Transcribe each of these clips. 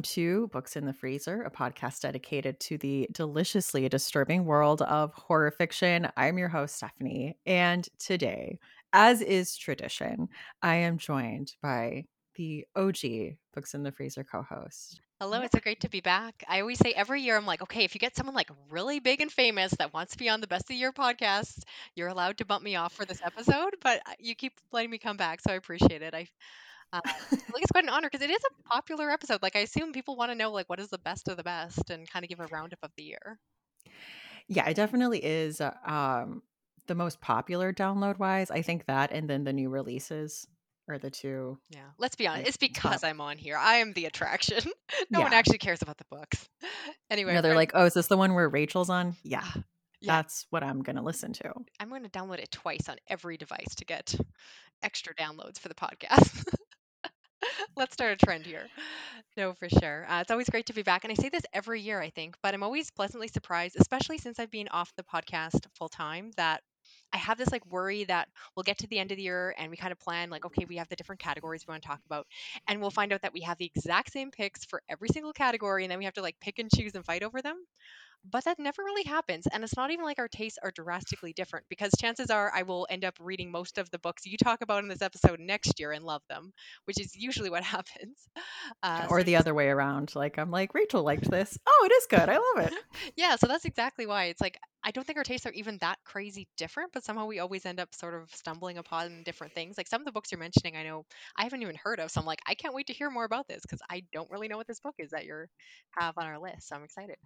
welcome to Books in the Freezer, a podcast dedicated to the deliciously disturbing world of horror fiction. I'm your host, Stephanie. And today, as is tradition, I am joined by the OG Books in the Freezer co host. Hello, it's so great to be back. I always say every year, I'm like, okay, if you get someone like really big and famous that wants to be on the Best of Year podcast, you're allowed to bump me off for this episode. But uh, you keep letting me come back, so I appreciate it. I uh, think it's quite an honor because it is a popular episode. Like I assume people want to know like what is the best of the best and kind of give a roundup of the year. Yeah, it definitely is uh, um, the most popular download wise. I think that, and then the new releases are the two. Yeah, let's be honest. It's because I'm on here. I am the attraction. no yeah. one actually cares about the books. Anyway, no, they're like, oh, is this the one where Rachel's on? Yeah. Yeah. That's what I'm going to listen to. I'm going to download it twice on every device to get extra downloads for the podcast. Let's start a trend here. No, for sure. Uh, it's always great to be back. And I say this every year, I think, but I'm always pleasantly surprised, especially since I've been off the podcast full time, that I have this like worry that we'll get to the end of the year and we kind of plan like, okay, we have the different categories we want to talk about, and we'll find out that we have the exact same picks for every single category, and then we have to like pick and choose and fight over them but that never really happens and it's not even like our tastes are drastically different because chances are i will end up reading most of the books you talk about in this episode next year and love them which is usually what happens uh, or so the other way around like i'm like rachel liked this. Oh it is good. I love it. Yeah so that's exactly why it's like i don't think our tastes are even that crazy different but somehow we always end up sort of stumbling upon different things like some of the books you're mentioning i know i haven't even heard of so i'm like i can't wait to hear more about this because i don't really know what this book is that you're have on our list so i'm excited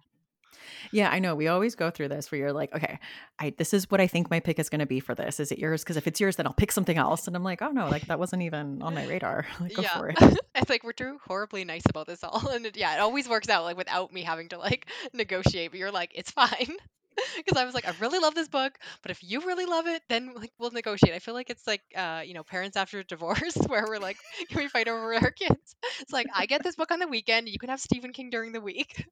yeah, I know. We always go through this where you're like, okay, I this is what I think my pick is going to be for this. Is it yours? Because if it's yours, then I'll pick something else. And I'm like, oh no, like that wasn't even on my radar. like, go yeah. for it. it's like we're too horribly nice about this all, and it, yeah, it always works out like without me having to like negotiate. But you're like, it's fine. because I was like, I really love this book, but if you really love it, then like we'll negotiate. I feel like it's like uh, you know, parents after divorce where we're like, can we fight over our kids? It's like I get this book on the weekend, you can have Stephen King during the week.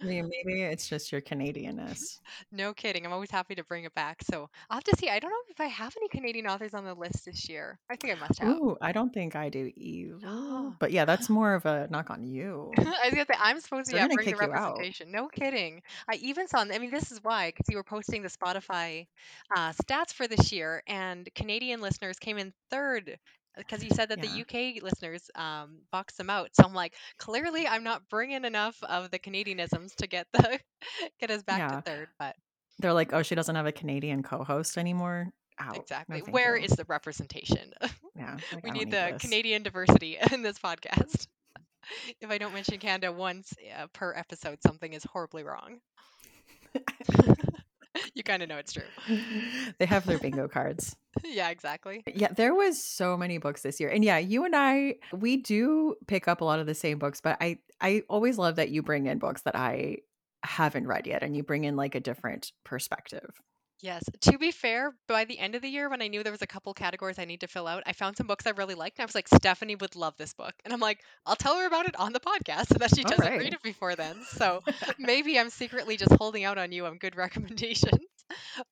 maybe it's just your Canadianness. No kidding. I'm always happy to bring it back. So I'll have to see. I don't know if I have any Canadian authors on the list this year. I think I must have. Ooh, I don't think I do either. but yeah, that's more of a knock on you. I was gonna say I'm supposed to yeah, bring the representation. No kidding. I even saw. I mean, this is why because you were posting the Spotify uh, stats for this year, and Canadian listeners came in third because you said that yeah. the UK listeners um, box them out. So I'm like, clearly, I'm not bringing enough of the Canadianisms to get the get us back yeah. to third. But they're like, oh, she doesn't have a Canadian co-host anymore. Out. Exactly. No, Where you. is the representation? Yeah, like, we need, need the this. Canadian diversity in this podcast. if I don't mention Canada once uh, per episode, something is horribly wrong. you kind of know it's true. They have their bingo cards. yeah, exactly. Yeah, there was so many books this year. And yeah, you and I we do pick up a lot of the same books, but I I always love that you bring in books that I haven't read yet and you bring in like a different perspective. Yes. To be fair, by the end of the year, when I knew there was a couple categories I need to fill out, I found some books I really liked. And I was like, Stephanie would love this book. And I'm like, I'll tell her about it on the podcast so that she doesn't right. read it before then. So maybe I'm secretly just holding out on you on good recommendations.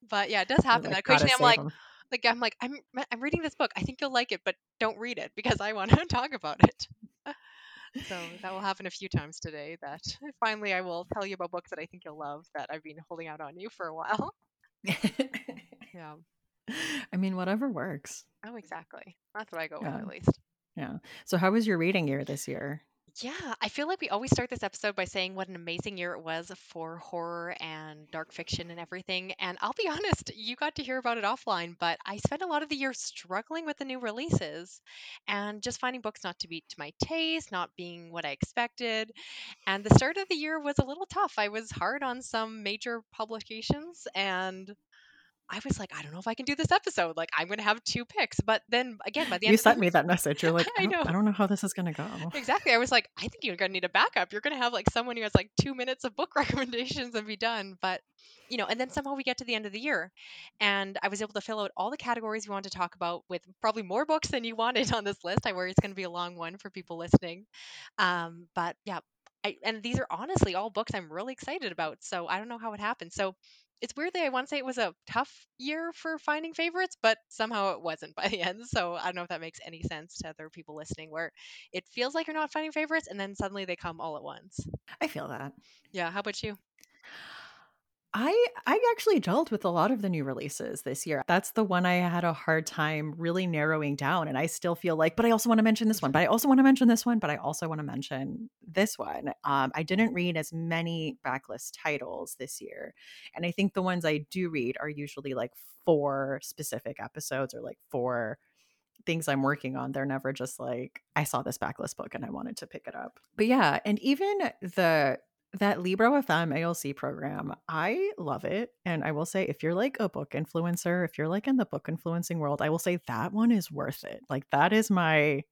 But yeah, it does happen. Like, that occasionally I'm like, them. like I'm like, I'm I'm reading this book. I think you'll like it, but don't read it because I want to talk about it. so that will happen a few times today that finally I will tell you about books that I think you'll love that I've been holding out on you for a while. yeah. I mean, whatever works. Oh, exactly. That's what I go yeah. with at least. Yeah. So, how was your reading year this year? Yeah, I feel like we always start this episode by saying what an amazing year it was for horror and dark fiction and everything. And I'll be honest, you got to hear about it offline, but I spent a lot of the year struggling with the new releases and just finding books not to be to my taste, not being what I expected. And the start of the year was a little tough. I was hard on some major publications and I was like, I don't know if I can do this episode. Like, I'm going to have two picks. But then again, by the end, you sent me that message. You're like, I, I, know. I don't know how this is going to go. Exactly. I was like, I think you're going to need a backup. You're going to have like someone who has like two minutes of book recommendations and be done. But you know, and then somehow we get to the end of the year, and I was able to fill out all the categories we wanted to talk about with probably more books than you wanted on this list. I worry it's going to be a long one for people listening. Um, but yeah, I, and these are honestly all books I'm really excited about. So I don't know how it happened. So it's weirdly I want to say it was a tough year for finding favorites, but somehow it wasn't by the end. So I don't know if that makes any sense to other people listening, where it feels like you're not finding favorites, and then suddenly they come all at once. I feel that. Yeah. How about you? I I actually dealt with a lot of the new releases this year. That's the one I had a hard time really narrowing down and I still feel like but I also want to mention this one, but I also want to mention this one, but I also want to mention this one. Um, I didn't read as many backlist titles this year. And I think the ones I do read are usually like four specific episodes or like four things I'm working on. They're never just like I saw this backlist book and I wanted to pick it up. But yeah, and even the that Libro FM ALC program, I love it. And I will say, if you're like a book influencer, if you're like in the book influencing world, I will say that one is worth it. Like, that is my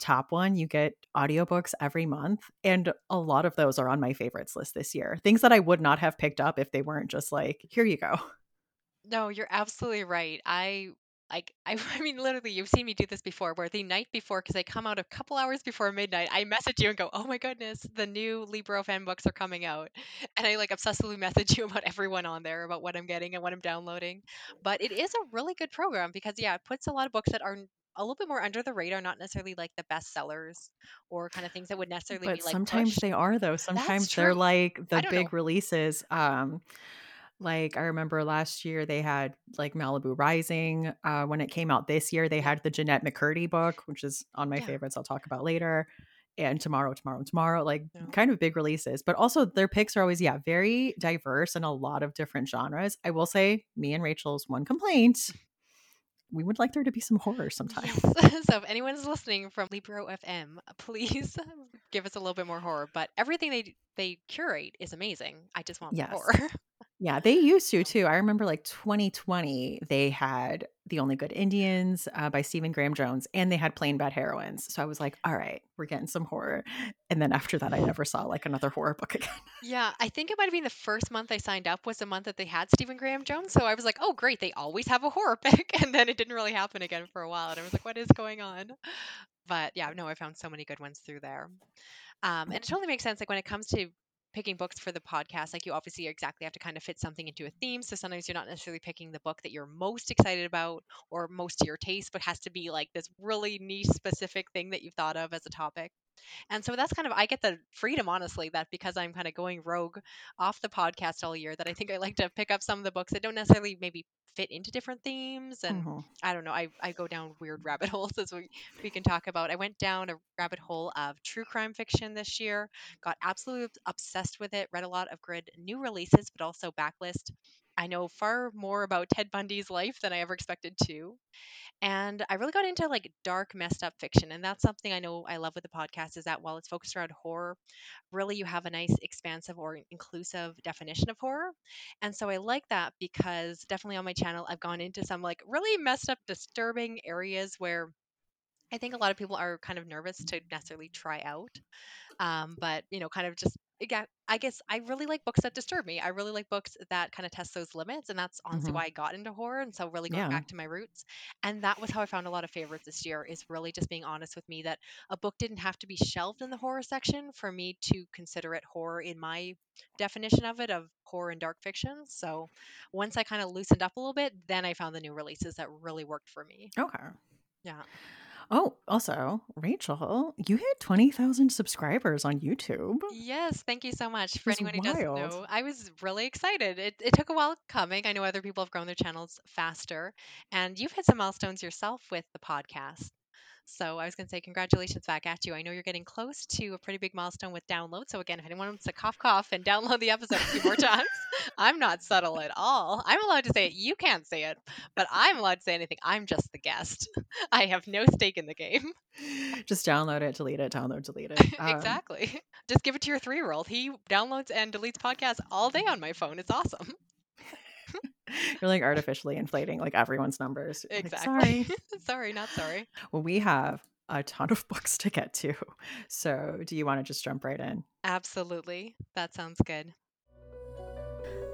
top one. You get audiobooks every month. And a lot of those are on my favorites list this year. Things that I would not have picked up if they weren't just like, here you go. No, you're absolutely right. I like I, I mean literally you've seen me do this before where the night before because I come out a couple hours before midnight I message you and go oh my goodness the new Libro FM books are coming out and I like obsessively message you about everyone on there about what I'm getting and what I'm downloading but it is a really good program because yeah it puts a lot of books that are a little bit more under the radar not necessarily like the best sellers or kind of things that would necessarily But be like sometimes pushed they are though. Sometimes they're like the don't know big releases. Um like I remember last year they had like Malibu Rising. Uh, when it came out this year, they had the Jennette McCurdy book, which is on my yeah favorites. I'll talk about later. And tomorrow, tomorrow, tomorrow, like no kind of big releases. But also their picks are always, yeah, very diverse in a lot of different genres. I will say, me and Rachel's one complaint: we would like there to be some horror sometimes. Yes. So if anyone's listening from Libro FM, please give us a little bit more horror. But everything they they curate is amazing. I just want more Yes. horror. Yeah, they used to too. I remember like 2020, they had The Only Good Indians uh, by Stephen Graham Jones, and they had Plain Bad Heroines. So I was like, all right, we're getting some horror. And then after that, I never saw like another horror book again. yeah, I think it might have been the first month I signed up was the month that they had Stephen Graham Jones. So I was like, oh great, they always have a horror pick. And then it didn't really happen again for a while. And I was like, what is going on? But yeah, no, I found so many good ones through there. Um, and it totally makes sense. Like when it comes to picking books for the podcast, like you obviously exactly have to kind of fit something into a theme. So sometimes you're not necessarily picking the book that you're most excited about or most to your taste, but has to be like this really niche specific thing that you've thought of as a topic. And so that's kind of I get the freedom honestly that because I'm kind of going rogue off the podcast all year that I think I like to pick up some of the books that don't necessarily maybe fit into different themes and hmm I don't know I, I go down weird rabbit holes as we, we can talk about. I went down a rabbit hole of true crime fiction this year, got absolutely obsessed with it, read a lot of good new releases but also backlist. I know far more about Ted Bundy's life than I ever expected to. And I really got into like dark, messed up fiction. And that's something I know I love with the podcast is that while it's focused around horror, really you have a nice, expansive or inclusive definition of horror. And so I like that because definitely on my channel, I've gone into some like really messed up, disturbing areas where I think a lot of people are kind of nervous to necessarily try out. Um, but you know, kind of just yeah, I guess I really like books that disturb me. I really like books that kind of test those limits, and that's honestly hmm why I got into horror. And so, really going Yeah. back to my roots, and that was how I found a lot of favorites this year. Is really just being honest with me that a book didn't have to be shelved in the horror section for me to consider it horror in my definition of it of horror and dark fiction. So, once I kind of loosened up a little bit, then I found the new releases that really worked for me. Okay. Yeah. Oh, also, Rachel, you hit 20,000 subscribers on YouTube. Yes, thank you so much. For anyone who doesn't know, I was really excited. It, it took a while coming. I know other people have grown their channels faster, and you've hit some milestones yourself with the podcast. So I was going to say congratulations back at you. I know you're getting close to a pretty big milestone with download. So again, if anyone wants to cough cough and download the episode a few more times, I'm not subtle at all. I'm allowed to say it. You can't say it, but I'm allowed to say anything. I'm just the guest. I have no stake in the game. Just download it, delete it, download, delete it. Um, exactly. Just give it to your three year old. He downloads and deletes podcasts all day on my phone. It's awesome. you're like artificially inflating like everyone's numbers. You're Like, Exactly. sorry. sorry, not sorry. Well, we have a ton of books to get to. So, do you want to just jump right in? Absolutely. That sounds good.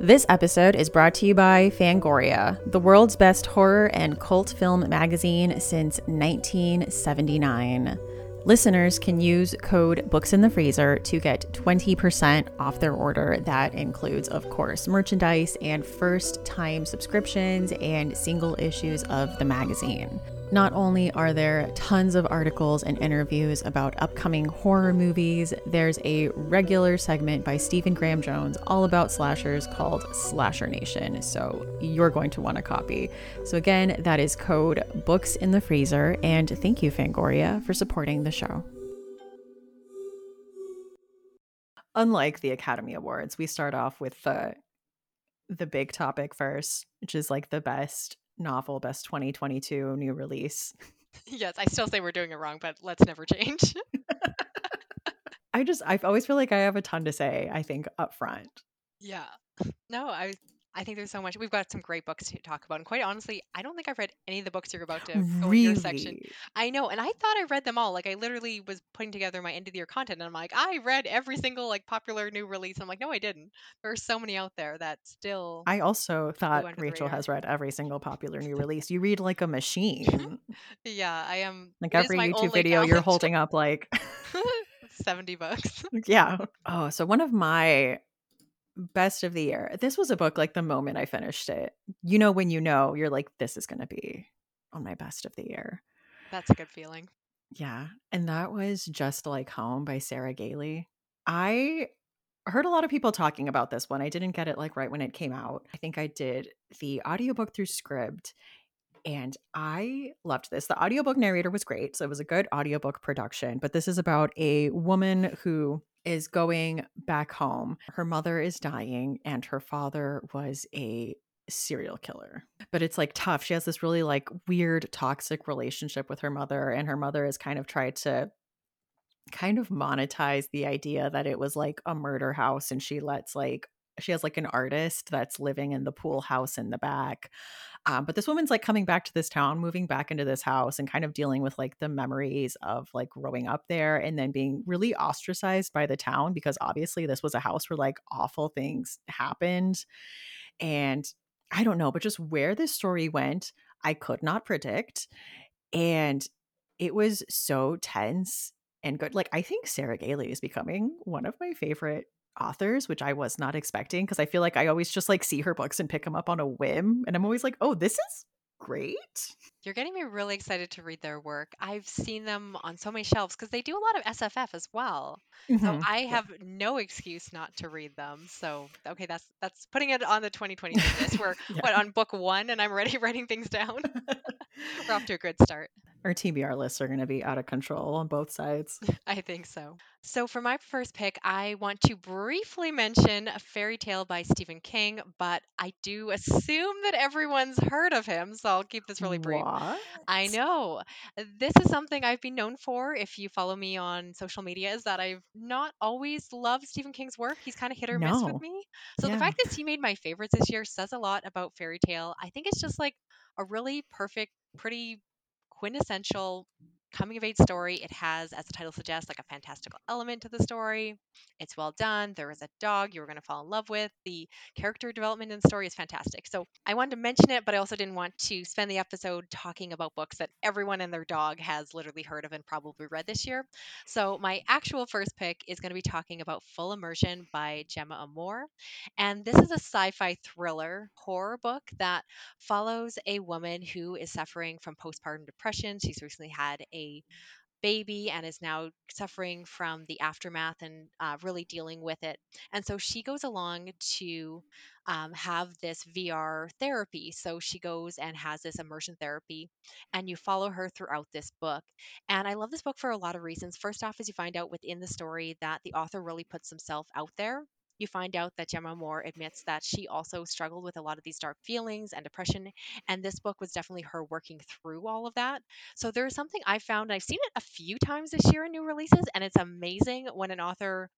This episode is brought to you by Fangoria, the world's best horror and cult film magazine since 1979. Listeners can use code Books in the Freezer to get 20% off their order. That includes, of course, merchandise and first time subscriptions and single issues of the magazine. Not only are there tons of articles and interviews about upcoming horror movies, there's a regular segment by Stephen Graham Jones all about slashers called Slasher Nation. So you're going to want a copy. So again, that is code Books in the Freezer. And thank you, Fangoria, for supporting the show. Unlike the Academy Awards, we start off with the the big topic first, which is like the best novel, best 2022 new release. yes, I still say we're doing it wrong, but let's never change. I just, I always feel like I have a ton to say, I think, up front. Yeah. No, I I think there's so much. We've got some great books to talk about. And quite honestly, I don't think I've read any of the books you're about to go in your section. I know. And I thought I read them all. Like I literally was putting together my end of the year content and I'm like, I read every single like popular new release. I'm like, no, I didn't. There are so many out there that still I also thought Rachel has read every single popular new release. You read like a machine. Yeah, I am. Like every YouTube video, you're holding up like, 70 bucks. yeah. Oh, so one of my best of the year. This was a book like the moment I finished it. You know, when you know, you're like, this is going to be on my best of the year. That's a good feeling. Yeah. And that was Just Like Home by Sarah Gailey. I heard a lot of people talking about this one. I didn't get it like right when it came out. I think I did the audiobook through Scribd and I loved this. The audiobook narrator was great. So it was a good audiobook production, but this is about a woman who is going back home. Her mother is dying and her father was a serial killer. But it's like tough. She has this really like weird toxic relationship with her mother and her mother has kind of tried to kind of monetize the idea that it was like a murder house and she lets like she has like an artist that's living in the pool house in the back um, but this woman's like coming back to this town moving back into this house and kind of dealing with like the memories of like growing up there and then being really ostracized by the town because obviously this was a house where like awful things happened and i don't know but just where this story went i could not predict and it was so tense and good. Like I think Sarah Gailey is becoming one of my favorite authors, which I was not expecting because I feel like I always just like see her books and pick them up on a whim, and I'm always like, "Oh, this is great." You're getting me really excited to read their work. I've seen them on so many shelves because they do a lot of SFF as well. So Mhm. I Yeah. have no excuse not to read them. So okay, that's that's putting it on the 2022 list. We're yeah. what on book one, and I'm already writing things down. We're off to a good start. Our TBR lists are going to be out of control on both sides. I think so. So, for my first pick, I want to briefly mention a fairy tale by Stephen King, but I do assume that everyone's heard of him, so I'll keep this really brief. What? I know. This is something I've been known for. If you follow me on social media, is that I've not always loved Stephen King's work. He's kind of hit or miss with No. me. So the Yeah. fact that he made my favorites this year says a lot about Fairy Tale. I think it's just like a really perfect, pretty quintessential coming of age story. It has, as the title suggests, like a fantastical element to the story. It's well done. There is a dog you were going to fall in love with. The character development in the story is fantastic. So I wanted to mention it, but I also didn't want to spend the episode talking about books that everyone and their dog has literally heard of and probably read this year. So my actual first pick is going to be talking about Full Immersion by Gemma Amor. And this is a sci fi thriller horror book that follows a woman who is suffering from postpartum depression. She's recently had a baby and is now suffering from the aftermath and uh, really dealing with it. And so she goes along to um, have this VR therapy. So she goes and has this immersion therapy, and you follow her throughout this book. And I love this book for a lot of reasons. First off, is you find out within the story that the author really puts himself out there. You find out that Gemma Amor admits that she also struggled with a lot of these dark feelings and depression, and this book was definitely her working through all of that. So there's something I found, I've seen it a few times this year in new releases, and it's amazing when an author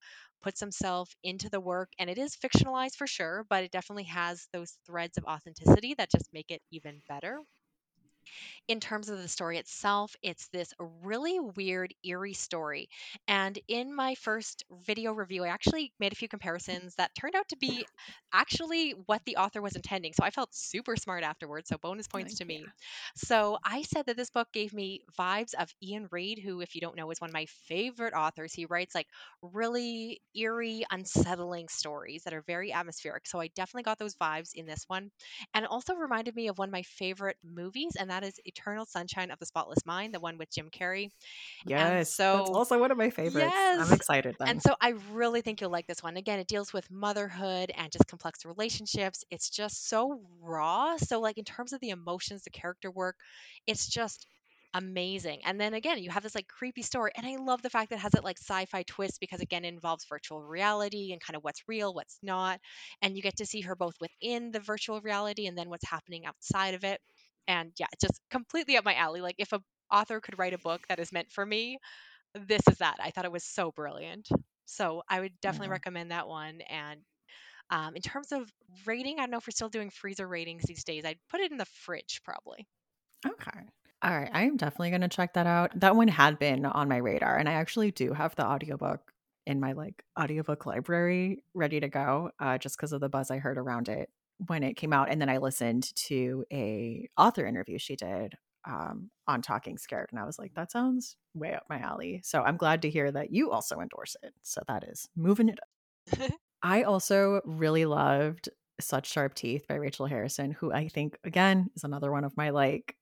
puts himself into the work, and it is fictionalized for sure, but it definitely has those threads of authenticity that just make it even better. In terms of the story itself, it's this really weird, eerie story. And in my first video review, I actually made a few comparisons that turned out to be actually what the author was intending. So I felt super smart afterwards. So bonus oh, points Like, to me. So I said that this book gave me vibes of Iain Reid, who, if you don't know, is one of my favorite authors. He writes like really eerie, unsettling stories that are very atmospheric. So I definitely got those vibes in this one. And it also reminded me of one of my favorite movies, and that is Eternal Sunshine of the Spotless Mind, the one with Jim Carrey. And Yes, that's so, also one of my favorites. I'm yes. excited And so I really think you'll like this one. Again, it deals with motherhood and just complex relationships. It's just so raw. So, like, in terms of the emotions, the character work, it's just amazing. And then again, you have this like creepy story. And I love the fact that it has it like sci fi twist because, again, it involves virtual reality and kind of what's real, what's not. And you get to see her both within the virtual reality and then what's happening outside of it. And yeah, it's just completely up my alley. Like, if a author could write a book that is meant for me, this is that. I thought it was so brilliant. So I would definitely Yeah. recommend that one. And um, in terms of rating, I don't know if we're still doing freezer ratings these days. I'd put it in the fridge probably. Okay. All right. I am definitely going to check that out. That one had been on my radar, and I actually do have the audiobook in my like audiobook library ready to go uh, just because of the buzz I heard around it when it came out. And then I listened to a author interview she did um, on Talking Scared, and I was like, that sounds way up my alley. So I'm glad to hear that you also endorse it. So that is moving it up. I also really loved Such Sharp Teeth by Rachel Harrison, who I think, again, is another one of my like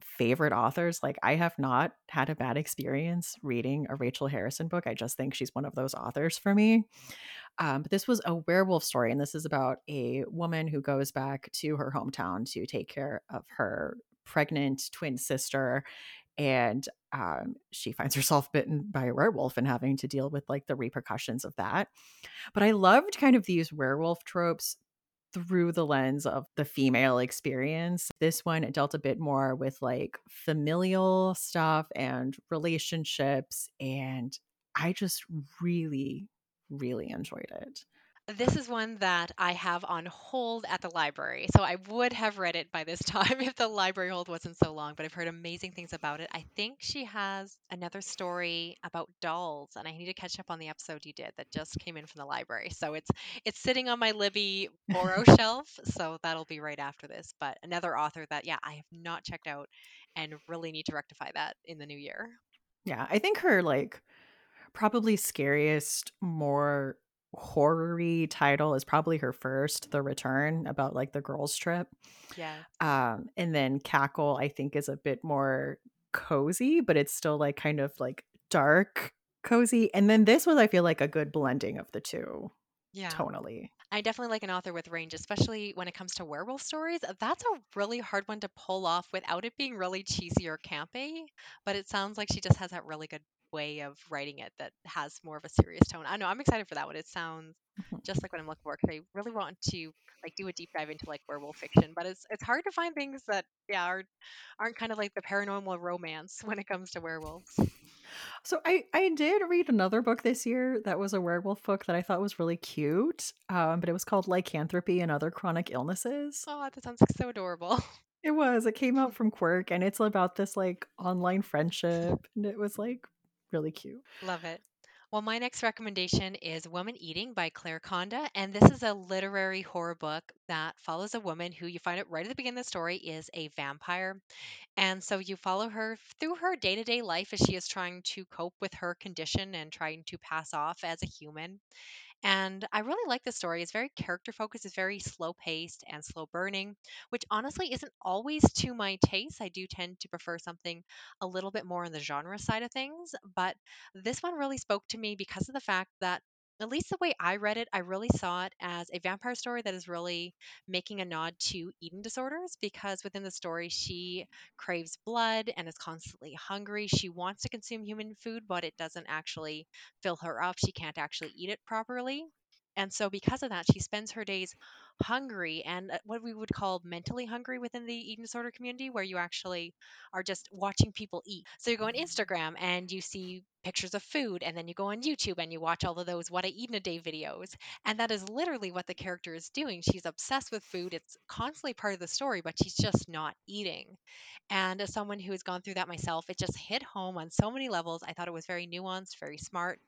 favorite authors. Like, I have not had a bad experience reading a Rachel Harrison book. I just think she's one of those authors for me. Um, but this was a werewolf story, and this is about a woman who goes back to her hometown to take care of her pregnant twin sister. And um, she finds herself bitten by a werewolf and having to deal with like the repercussions of that. But I loved kind of these werewolf tropes through the lens of the female experience. This one dealt a bit more with like familial stuff and relationships and I just really really enjoyed it. This is one that I have on hold at the library. So I would have read it by this time if the library hold wasn't so long, but I've heard amazing things about it. I think she has another story about dolls, and I need to catch up on the episode you did that just came in from the library. So it's it's sitting on my Libby borrow shelf, so that'll be right after this. But another author that yeah, I have not checked out and really need to rectify that in the new year. yeah, I think her like probably scariest more horror-y title is probably her first, The Return, about like the girls trip. Yeah. Um, and then Cackle, I think, is a bit more cozy, but it's still like kind of like dark cozy. And then this was, I feel like, a good blending of the two Yeah. tonally. I definitely like an author with range, especially when it comes to werewolf stories. That's a really hard one to pull off without it being really cheesy or campy. But it sounds like she just has that really good way of writing it that has more of a serious tone. I know I'm excited for that one. It sounds Mhm. just like what I'm looking for because I really want to like do a deep dive into like werewolf fiction. But it's it's hard to find things that yeah are aren't kind of like the paranormal romance when it comes to werewolves. So I I did read another book this year that was a werewolf book that I thought was really cute, um, but it was called Lycanthropy and Other Chronic Illnesses. Oh, that sounds so adorable. It was. It came out from Quirk, and it's about this like online friendship, and it was like really cute. Love it. Well, my next recommendation is Woman Eating by Claire Kohda. And this is a literary horror book that follows a woman who you find out right at the beginning of the story is a vampire. And so you follow her through her day to day life as she is trying to cope with her condition and trying to pass off as a human. And I really like this story. It's very character focused, it's very slow paced and slow burning, which honestly isn't always to my taste. I do tend to prefer something a little bit more on the genre side of things. But this one really spoke to me because of the fact that. At least the way I read it, I really saw it as a vampire story that is really making a nod to eating disorders because within the story, she craves blood and is constantly hungry. She wants to consume human food, but it doesn't actually fill her up. She can't actually eat it properly. And so, because of that, she spends her days hungry and uh, what we would call mentally hungry within the eating disorder community, where you actually are just watching people eat. So you go on Instagram and you see pictures of food, and then you go on YouTube and you watch all of those what I eat in a day videos. And that is literally what the character is doing. She's obsessed with food. It's constantly part of the story, but she's just not eating. And as someone who has gone through that myself, it just hit home on so many levels. I thought it was very nuanced, very smart,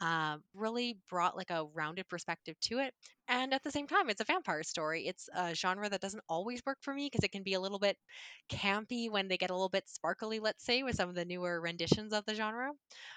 uh, really brought like a rounded perspective to it. And at the same time, it's a vampire story. It's a genre that doesn't always work for me because it can be a little bit campy when they get a little bit sparkly, let's say, with some of the newer renditions of the genre.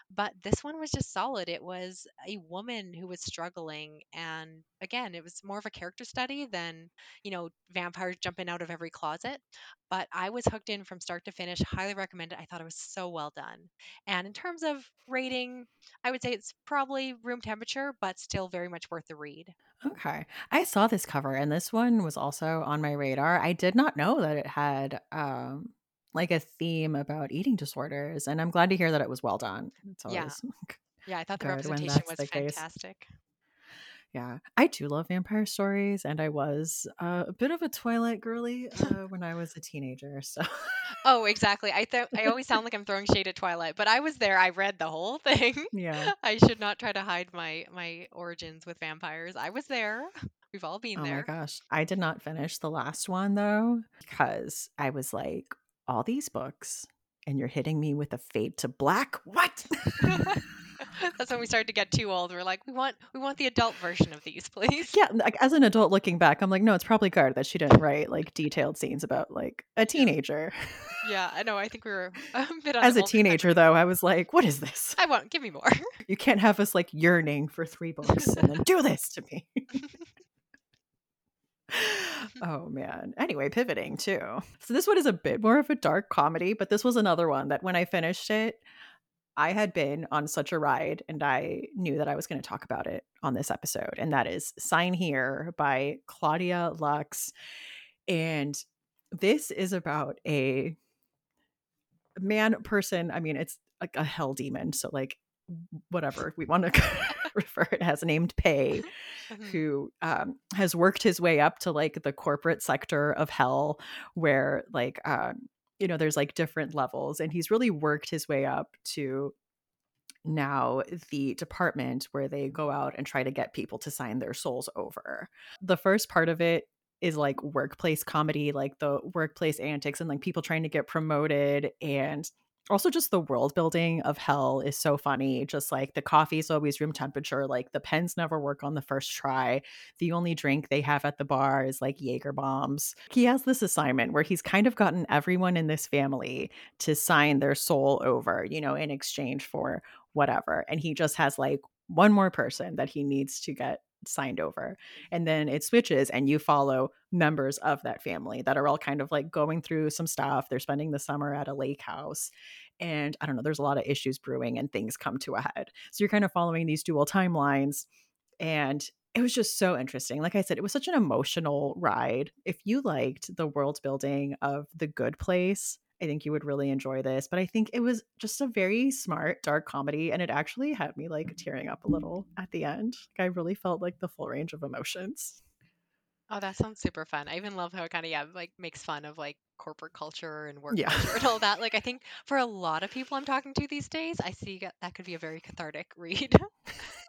But this one was just solid. It was a woman who was struggling. And again, it was more of a character study than, you know, vampires jumping out of every closet. But I was hooked in from start to finish. Highly recommend it. I thought it was so well done. And in terms of rating, I would say it's probably room temperature, but still very much worth the read. Okay. I saw this cover and this one was also on my radar. I did not know that it had um like a theme about eating disorders and I'm glad to hear that it was well done. It's always Yeah, yeah, I thought the representation was the case. Yeah. I do love vampire stories and I was uh, a bit of a Twilight girly uh, when I was a teenager. So Oh, exactly. I th- I always sound like I'm throwing shade at Twilight, but I was there. I read the whole thing. yeah. I should not try to hide my my origins with vampires. I was there. We've all been there. Oh my gosh. I did not finish the last one though because I was like all these books and you're hitting me with a fade to black. What? That's when we started to get too old. We're like, we want we want the adult version of these, please. Yeah, like as an adult looking back, I'm like, no, it's probably good that she didn't write like detailed scenes about like a teenager. Yeah, I know. I think we were a bit on As a teenager, though, I was like, what is this? I won't give me more. You can't have us like yearning for three books and then do this to me. oh man. Anyway, pivoting too. So this one is a bit more of a dark comedy, but this was another one that when I finished it, I had been on such a ride and I knew that I was going to talk about it on this episode. And that is Sign Here by Claudia Lux. And this is about a man person. I mean, it's like a hell demon. So, like, whatever we want to refer it as named Pay, Mhm. who um, has worked his way up to like the corporate sector of hell, where like um, you know there's like different levels, and he's really worked his way up to now the department where they go out and try to get people to sign their souls over. The first part of it is like workplace comedy, like the workplace antics and like people trying to get promoted and also just the world building of hell is so funny. Just like the coffee is always room temperature like the pens never work on the first try. The only drink they have at the bar is like jaeger bombs. He has this assignment where he's kind of gotten everyone in this family to sign their soul over you know in exchange for whatever and he just has like one more person that he needs to get signed over and then it switches and you follow members of that family that are all kind of like going through some stuff they're spending the summer at a lake house and i don't know there's a lot of issues brewing and things come to a head. So you're kind of following these dual timelines and it was just so interesting. Like i said it was such an emotional ride. If you liked the world building of the good place I think you would really enjoy this. But I think it was just a very smart, dark comedy. And it actually had me like tearing up a little at the end. Like, I really felt like the full range of emotions. Oh, that sounds super fun. I even love how it kind of yeah, like makes fun of like corporate culture and work Yeah. culture and all that. Like I think for a lot of people I'm talking to these days, I see that that could be a very cathartic read.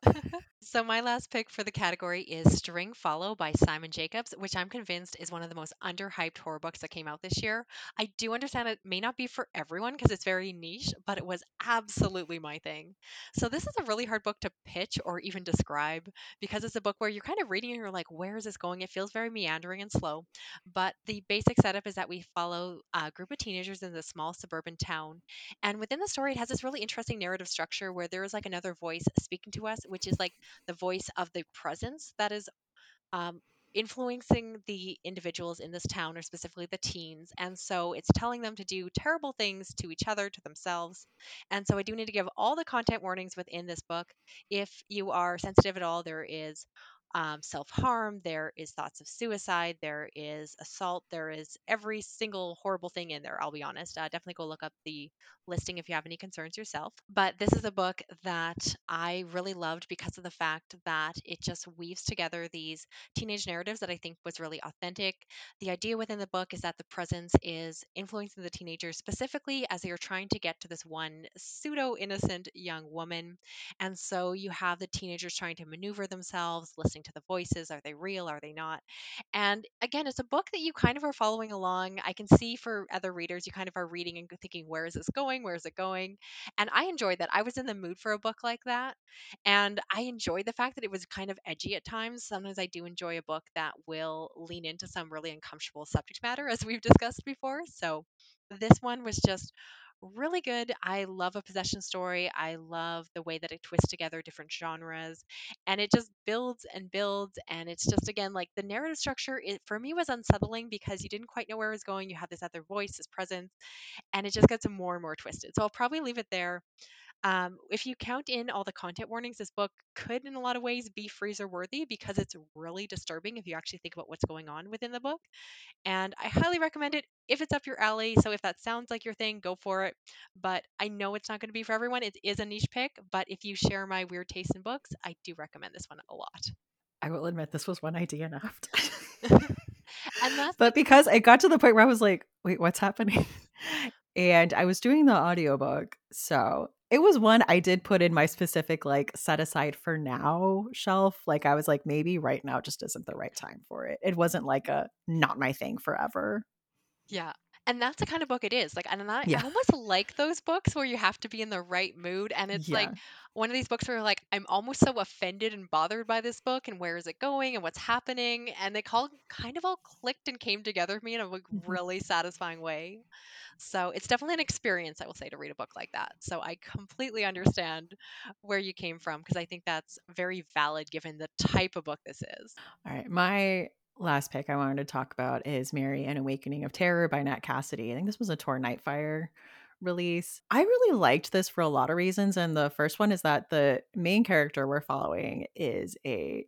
so my last pick for the category is Strange Follow by Simon Jacobs, which I'm convinced is one of the most underhyped horror books that came out this year. I do understand it may not be for everyone because it's very niche, but it was absolutely my thing. So this is a really hard book to pitch or even describe because it's a book where you're kind of reading and you're like, where is this going? It feels very meandering and slow. But the basic setup is that we follow a group of teenagers in this small suburban town. And within the story, it has this really interesting narrative structure where there is like another voice speaking to us, which is like the voice of the presence that is um, influencing the individuals in this town, or specifically the teens. And so it's telling them to do terrible things to each other, to themselves. And so I do need to give all the content warnings within this book. If you are sensitive at all, there is um, self harm, there is thoughts of suicide, there is assault, there is every single horrible thing in there. I'll be honest. Uh, definitely go look up the listing if you have any concerns yourself. But this is a book that I really loved because of the fact that it just weaves together these teenage narratives that I think was really authentic. The idea within the book is that the presence is influencing the teenagers specifically as they are trying to get to this one pseudo innocent young woman. And so you have the teenagers trying to maneuver themselves, listening to the voices. Are they real? Are they not? And again, it's a book that you kind of are following along. I can see for other readers, you kind of are reading and thinking, where is this going? Where is it going? And I enjoyed that. I was in the mood for a book like that. And I enjoyed the fact that it was kind of edgy at times. Sometimes I do enjoy a book that will lean into some really uncomfortable subject matter, as we've discussed before. So this one was just really good. I love a possession story. I love the way that it twists together different genres and it just builds and builds. And it's just, again, like the narrative structure, it for me was unsettling because you didn't quite know where it was going. You have this other voice, this presence, and it just gets more and more twisted. So I'll probably leave it there. Um, if you count in all the content warnings, this book could, in a lot of ways, be freezer worthy because it's really disturbing if you actually think about what's going on within the book. And I highly recommend it if it's up your alley. So if that sounds like your thing, go for it. But I know it's not going to be for everyone. It is a niche pick. But if you share my weird taste in books, I do recommend this one a lot. I will admit this was one I DNF'd. and that's but because I got to the point where I was like, wait, what's happening? and I was doing the audiobook. So it was one I did put in my specific like set aside for now shelf. Like I was like, maybe right now just isn't the right time for it. It wasn't like a not my thing forever. Yeah. And that's the kind of book it is. Like, and I, Yeah. I almost like those books where you have to be in the right mood. And it's like one of these books where like, I'm almost so offended and bothered by this book and where is it going and what's happening. And they all kind of all clicked and came together for me in a like, Mhm. really satisfying way. So it's definitely an experience, I will say, to read a book like that. So I completely understand where you came from because I think that's very valid given the type of book this is. All right. My last pick I wanted to talk about is Mary: An Awakening of Terror by Nat Cassidy. I think this was a Tor Nightfire release. I really liked this for a lot of reasons. And the first one is that the main character we're following is a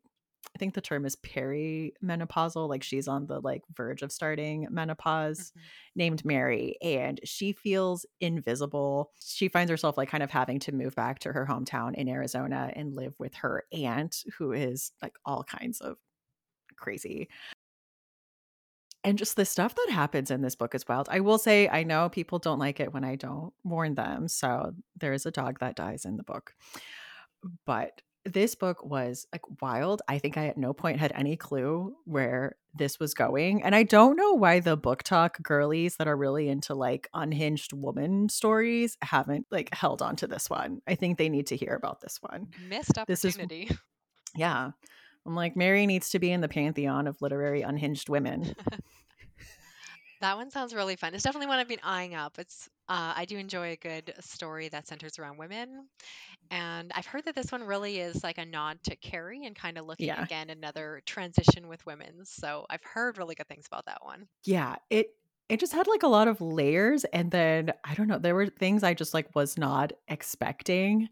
I think the term is perimenopausal, like she's on the like verge of starting menopause, Mhm. named Mary, and she feels invisible. She finds herself like kind of having to move back to her hometown in Arizona and live with her aunt, who is like all kinds of crazy. And just the stuff that happens in this book is wild. I will say, I know people don't like it when I don't warn them. So there is a dog that dies in the book. But this book was like wild. I think I at no point had any clue where this was going. And I don't know why the BookTok girlies that are really into like unhinged woman stories haven't like held on to this one. I think they need to hear about this one. Missed This is- opportunity. Yeah. I'm like, Mary needs to be in the pantheon of literary unhinged women. That one sounds really fun. It's definitely one I've been eyeing up. It's uh, I do enjoy a good story that centers around women, and I've heard that this one really is like a nod to Carrie and kind of looking Yeah. again another transition with women. So I've heard really good things about that one. Yeah, it it just had like a lot of layers and then I don't know, there were things I just like was not expecting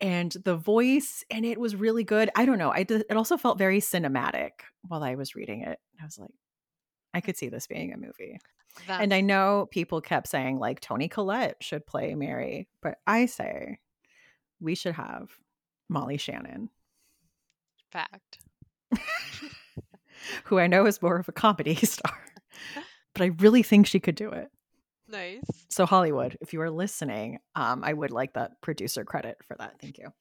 and the voice and it was really good. I don't know. I did, it also felt very cinematic while I was reading it. I was like I could see this being a movie. That's And I know people kept saying like Toni Collette should play Mary, but I say we should have Molly Shannon, fact. who I know is more of a comedy star. But I really think she could do it. Nice. So Hollywood, if you are listening, um, I would like that producer credit for that. Thank you.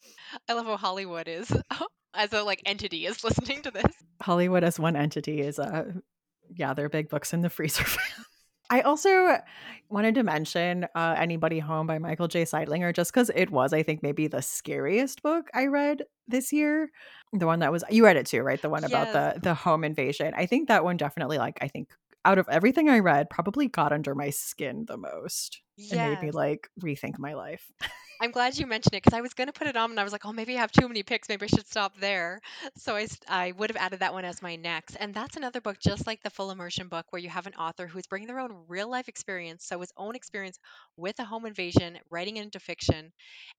I love how Hollywood is as a like entity is listening to this. Hollywood as one entity is uh yeah, they're big books in the freezer. I also wanted to mention uh, Anybody Home by Michael J. Seidlinger just because it was, I think, maybe the scariest book I read this year. The one that was you read it too, right? The one about the the home invasion. I think that one definitely like I think out of everything I read, probably got under my skin the most. and made me like rethink my life. I'm glad you mentioned it because I was going to put it on and I was like, oh, maybe I have too many picks. Maybe I should stop there. So I, I would have added that one as my next. And that's another book, just like the full immersion book, where you have an author who's bringing their own real life experience. So his own experience with a home invasion, writing it into fiction.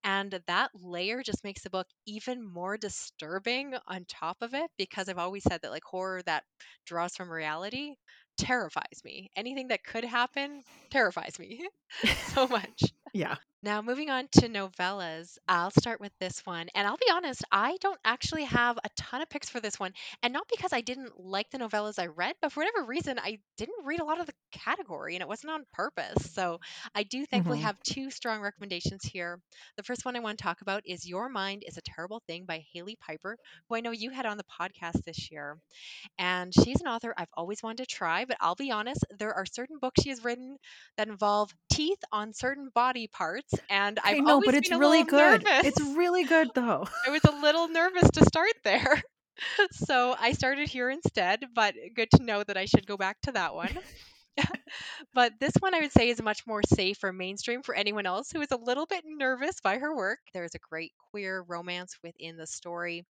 And that layer just makes the book even more disturbing on top of it because I've always said that like horror that draws from reality terrifies me. Anything that could happen terrifies me so much. yeah. Now, moving on to novellas, I'll start with this one. And I'll be honest, I don't actually have a ton of picks for this one. And not because I didn't like the novellas I read, but for whatever reason, I didn't read a lot of the category and it wasn't on purpose. So I do thankfully hmm have two strong recommendations here. The first one I want to talk about is Your Mind is a Terrible Thing by Hailey Piper, who I know you had on the podcast this year. And she's an author I've always wanted to try, but I'll be honest, there are certain books she has written that involve teeth on certain body parts, and I've no, always but it's really good. nervous. It's really good though. I was a little nervous to start there. So I started here instead, but good to know that I should go back to that one. But this one I would say is much more safe or mainstream for anyone else who is a little bit nervous by her work. There is a great queer romance within the story.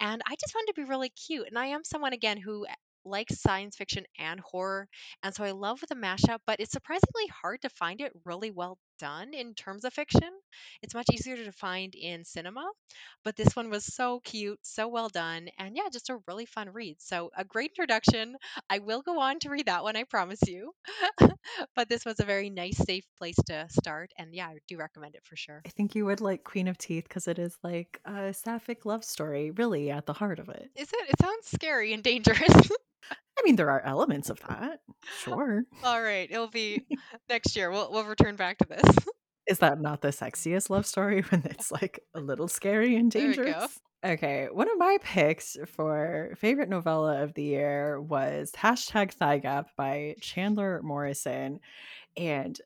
And I just wanted to be really cute. And I am someone, again, who eh, likes science fiction and horror. And so I love the mashup, but it's surprisingly hard to find it really well done in terms of fiction. It's much easier to find in cinema. But this one was so cute, so well done, and yeah, just a really fun read. So, a great introduction. I will go on to read that one, I promise you. but this was a very nice, safe place to start. And yeah, I do recommend it for sure. I think you would like Queen of Teeth because it is like a sapphic love story, really at the heart of it. Is it? It sounds scary and dangerous. I mean, there are elements of that, sure. All right, it'll be next year. We'll we'll return back to this. Is that not the sexiest love story when it's like a little scary and There we go. dangerous? Okay, one of my picks for favorite novella of the year was hashtag Thigh Gap by Chandler Morrison. And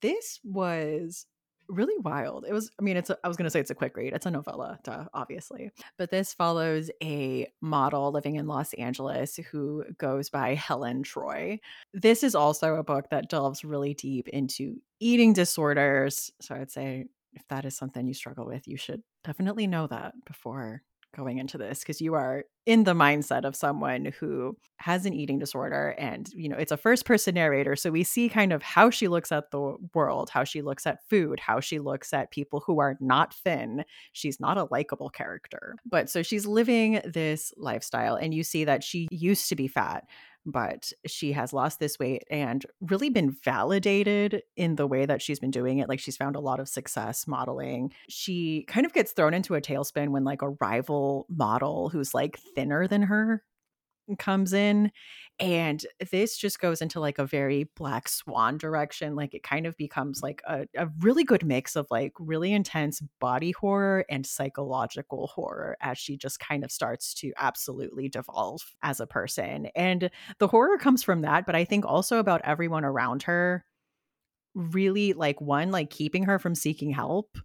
this was really wild. It was, I mean, it's, a, I was going to say it's a quick read. It's a novella, duh, obviously. But this follows a model living in Los Angeles who goes by Helen Troy. This is also a book that delves really deep into eating disorders. So I'd say if that is something you struggle with, you should definitely know that before going into this because you are in the mindset of someone who has an eating disorder and you know it's a first person narrator so we see kind of how she looks at the world how she looks at food how she looks at people who are not thin. She's not a likable character but so she's living this lifestyle and you see that she used to be fat but she has lost this weight and really been validated in the way that she's been doing it. Like she's found a lot of success modeling. She kind of gets thrown into a tailspin when like a rival model who's like thinner than her comes in and this just goes into like a very black swan direction like it kind of becomes like a, a really good mix of like really intense body horror and psychological horror as she just kind of starts to absolutely devolve as a person and the horror comes from that but i think also about everyone around her really like one like keeping her from seeking help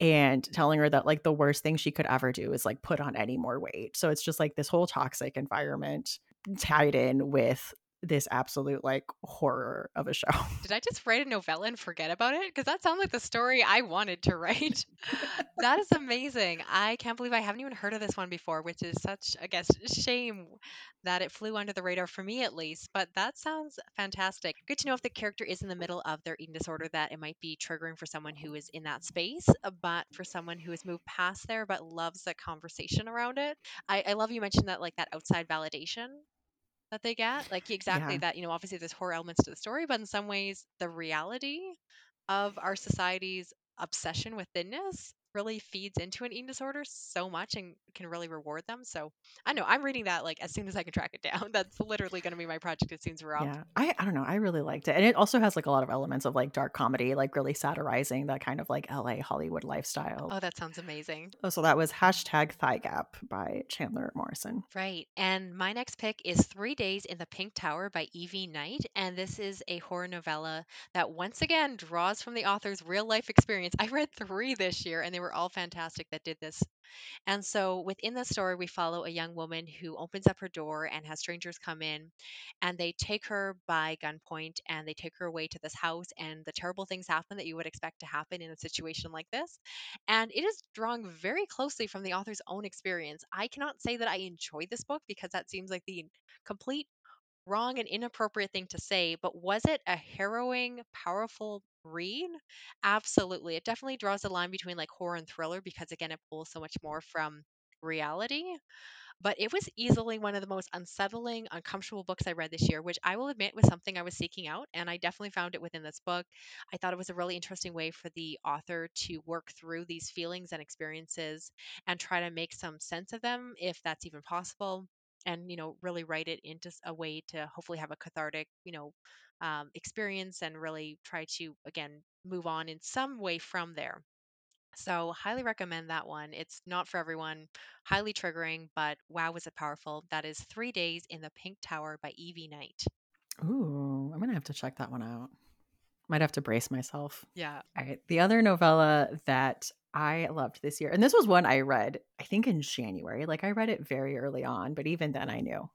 and telling her that like the worst thing she could ever do is like put on any more weight. So it's just like this whole toxic environment tied in with this absolute like horror of a show. Did I just write a novella and forget about it? Because that sounds like the story I wanted to write. that is amazing. I can't believe I haven't even heard of this one before, which is such, I guess, shame that it flew under the radar for me at least. But that sounds fantastic. Good to know if the character is in the middle of their eating disorder that it might be triggering for someone who is in that space, uh, but for someone who has moved past there but loves the conversation around it. I, I love you mentioned that like that outside validation that they get. Like exactly Yeah. that, you know, obviously there's horror elements to the story, but in some ways the reality of our society's obsession with thinness really feeds into an eating disorder so much and can really reward them. So I know I'm reading that like as soon as I can track it down. That's literally going to be my project as soon as we're up. Yeah. I I don't know. I really liked it. And it also has like a lot of elements of like dark comedy, like really satirizing that kind of like LA Hollywood lifestyle. Oh, that sounds amazing. Oh, so that was hashtag thigh gap by Chandler Morrison. Right. And my next pick is Three Days in the Pink Tower by Evie Knight. And this is a horror novella that once again draws from the author's real life experience. I read three this year and they they were all fantastic that did this and so within the story, we follow a young woman who opens up her door and has strangers come in and they take her by gunpoint and they take her away to this house. And the terrible things happen that you would expect to happen in a situation like this. And it is drawn very closely from the author's own experience. I cannot say that I enjoy this book because that seems like the complete wrong and inappropriate thing to say, but was it a harrowing, powerful read? Absolutely. It definitely draws the line between like horror and thriller because again, it pulls so much more from reality. But it was easily one of the most unsettling, uncomfortable books I read this year, which I will admit was something I was seeking out. And I definitely found it within this book. I thought it was a really interesting way for the author to work through these feelings and experiences and try to make some sense of them, if that's even possible. And, you know, really write it into a way to hopefully have a cathartic, you know, um, experience and really try to, again, move on in some way from there. So, highly recommend that one. It's not for everyone, highly triggering, but wow, was it powerful. That is Three Days in the Pink Tower by Evie Knight. Ooh, I'm gonna have to check that one out. Might have to brace myself. Yeah. All right. The other novella that I loved this year, and this was one I read, I think in January. Like I read it very early on, but even then I knew.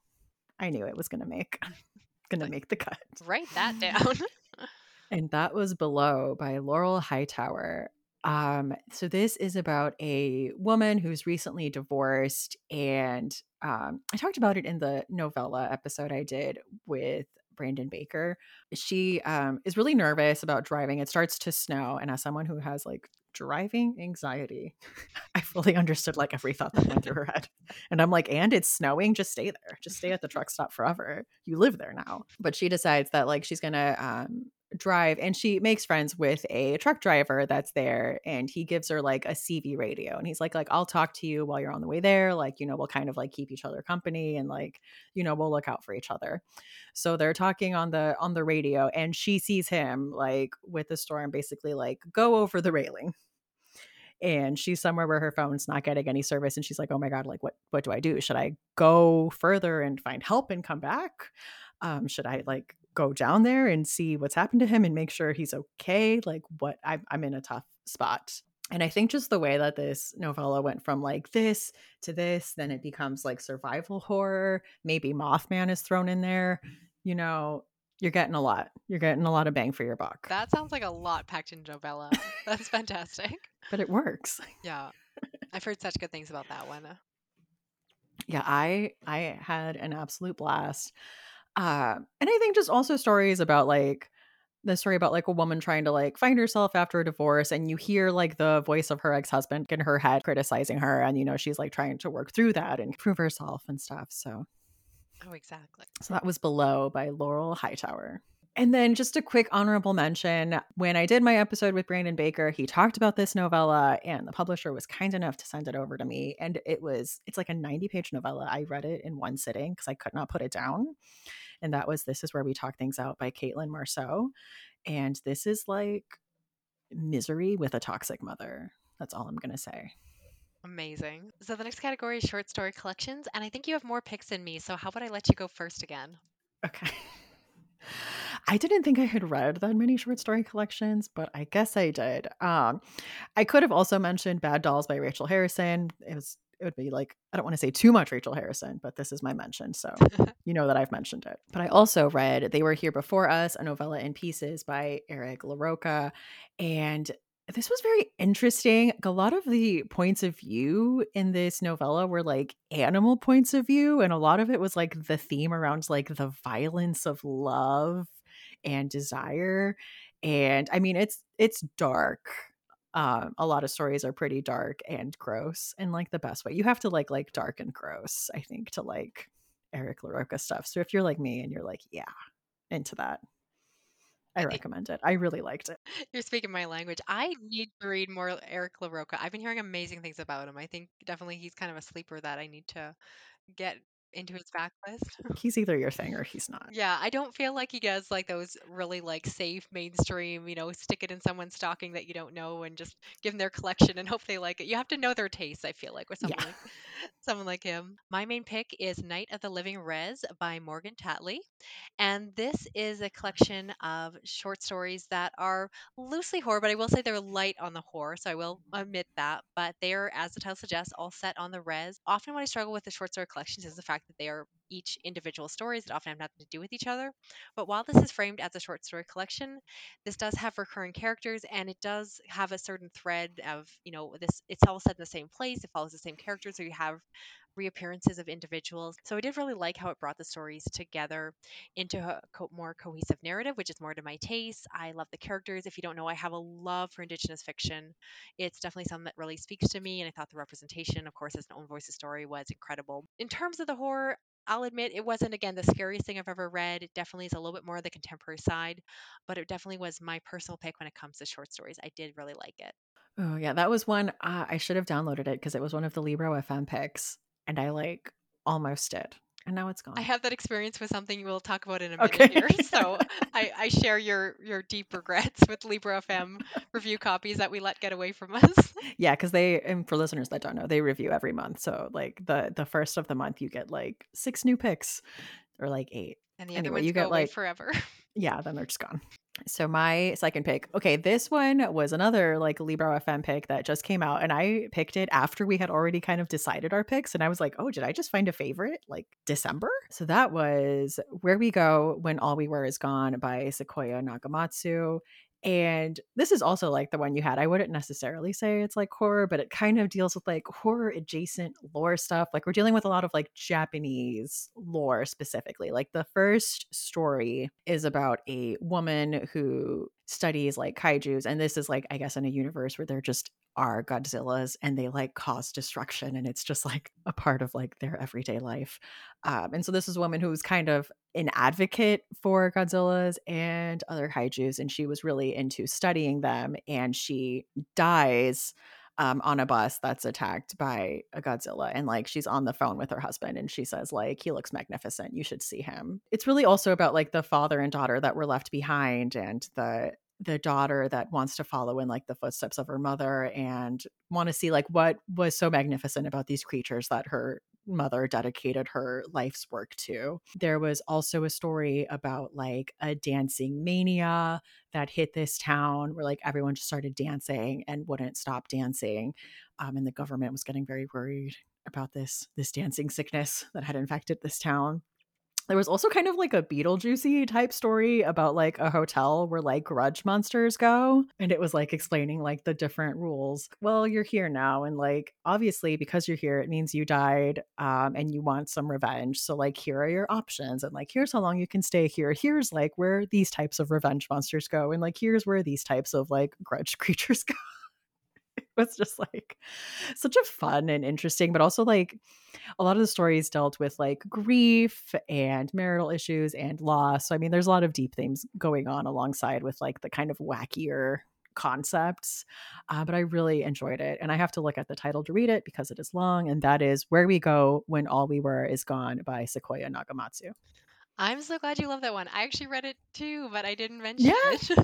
I knew it was gonna make gonna Like, make the cut. write that down. And that was Below by Laurel Hightower. Um, so this is about a woman who's recently divorced, and um, I talked about it in the novella episode I did with Brandon Baker. She um, is really nervous about driving. It starts to snow, and as someone who has like driving anxiety, I fully understood like every thought that went through her head. And I'm like, and it's snowing, just stay there. Just stay at the truck stop forever. You live there now. But she decides that like she's gonna um drive and she makes friends with a truck driver that's there and he gives her like a CB radio and he's like like I'll talk to you while you're on the way there like you know we'll kind of like keep each other company and like you know we'll look out for each other. So they're talking on the on the radio and she sees him like with the storm basically like go over the railing. And she's somewhere where her phone's not getting any service and she's like oh my god like what what do i do? Should i go further and find help and come back? Um should i like go down there and see what's happened to him and make sure he's okay like what i'm, I'm in a tough spot and i think just the way that this novella went from like this to this then it becomes like survival horror maybe mothman is thrown in there you know you're getting a lot you're getting a lot of bang for your buck that sounds like a lot packed in novella. That's fantastic. but it works Yeah. I've heard such good things about that one. yeah i i had an absolute blast uh and i think just also stories about like the story about like a woman trying to like find herself after a divorce and you hear like the voice of her ex-husband in her head criticizing her and you know she's like trying to work through that and prove herself and stuff so Oh, exactly. so that was below by laurel hightower and then just a quick honorable mention when I did my episode with Brandon Baker, he talked about this novella and the publisher was kind enough to send it over to me. And it was, it's like a 90 page novella. I read it in one sitting because I could not put it down. And that was This Is Where We Talk Things Out by Caitlin Marceau. And this is like misery with a toxic mother. That's all I'm going to say. Amazing. So the next category is short story collections, and I think you have more picks than me. So how about I let you go first again? Okay. I didn't think I had read that many short story collections, but I guess I did. Um, I could have also mentioned Bad Dolls by Rachel Harrison. It was it would be like I don't want to say too much Rachel Harrison, but this is my mention, so you know that I've mentioned it. But I also read They Were Here Before Us, a novella in pieces by Eric LaRocca, and this was very interesting. A lot of the points of view in this novella were like animal points of view, and a lot of it was like the theme around like the violence of love and desire. And I mean, it's it's dark. Um, a lot of stories are pretty dark and gross, and like the best way. You have to like like dark and gross, I think, to like Eric LaRocca stuff. So if you're like me and you're like, yeah, into that, I, recommend it. I really liked it. you're speaking my language. I need to read more Eric LaRocca. I've been hearing amazing things about him. I think definitely he's kind of a sleeper that I need to get into his backlist. He's either your thing or he's not. Yeah, I don't feel like he does like those really like safe mainstream, you know, stick it in someone's stocking that you don't know and just give them their collection and hope they like it. You have to know their tastes, I feel like, with someone Yeah. like someone like him. My main pick is Night of the Living Rez by Morgan Talty. And this is a collection of short stories that are loosely horror, but I will say they're light on the horror, so I will admit that. But they are, as the title suggests, all set on the res. Often, what I struggle with the short story collections is the fact that they are each individual stories that often have nothing to do with each other. But while this is framed as a short story collection, this does have recurring characters and it does have a certain thread of, you know, this it's all set in the same place, it follows the same characters, so you have reappearances of individuals. So I did really like how it brought the stories together into a co- more cohesive narrative, which is more to my taste. I love the characters. If you don't know, I have a love for Indigenous fiction. It's definitely something that really speaks to me, and I thought the representation, of course, as an own voices story, was incredible. In terms of the horror, I'll admit it wasn't again the scariest thing I've ever read. It definitely is a little bit more of the contemporary side, but it definitely was my personal pick when it comes to short stories. I did really like it. Oh yeah, that was one uh, I should have downloaded it because it was one of the Libro FM picks, and I like almost did, and now it's gone. I have that experience with something we'll talk about in a minute Okay. here. So I, I share your your deep regrets with Libro FM review copies that we let get away from us. yeah, because they and for listeners that don't know, they review every month. So like the the first of the month, you get like six new picks, or like eight. And the Anyway, other ones you go get, away like- forever. Yeah, then they're just gone. So my second pick. Okay, this one was another like Libro FM pick that just came out and I picked it after we had already kind of decided our picks and I was like, "Oh, did I just find a favorite like December?" So that was Where We Go When All We Were Is Gone by Sequoia Nagamatsu. And this is also like the one you had. I wouldn't necessarily say it's like horror, but it kind of deals with like horror adjacent lore stuff. Like we're dealing with a lot of like Japanese lore specifically. Like the first story is about a woman who studies like kaijus. And this is like, I guess, in a universe where they're just are Godzillas and they like cause destruction and it's just like a part of like their everyday life. Um, and so this is a woman who's kind of an advocate for Godzillas and other kaijus, and she was really into studying them. And she dies um, on a bus that's attacked by a Godzilla, and like she's on the phone with her husband, and she says like he looks magnificent, you should see him. It's really also about like the father and daughter that were left behind, and the the daughter that wants to follow in like the footsteps of her mother and want to see like what was so magnificent about these creatures that her mother dedicated her life's work to. There was also a story about like a dancing mania that hit this town where like everyone just started dancing and wouldn't stop dancing. Um, and the government was getting very worried about this this dancing sickness that had infected this town. There was also kind of like a Beetlejuicy type story about like a hotel where like grudge monsters go. And it was like explaining like the different rules. Well, you're here now. And like obviously, because you're here, it means you died um, and you want some revenge. So, like, here are your options. And like, here's how long you can stay here. Here's like where these types of revenge monsters go. And like, here's where these types of like grudge creatures go. Was just like such a fun and interesting, but also like a lot of the stories dealt with like grief and marital issues and loss. So I mean, there's a lot of deep themes going on alongside with like the kind of wackier concepts. Uh, but I really enjoyed it, and I have to look at the title to read it because it is long, and that is "Where We Go When All We Were Is Gone" by Sequoia Nagamatsu. I'm so glad you love that one. I actually read it too, but I didn't mention Yeah. it.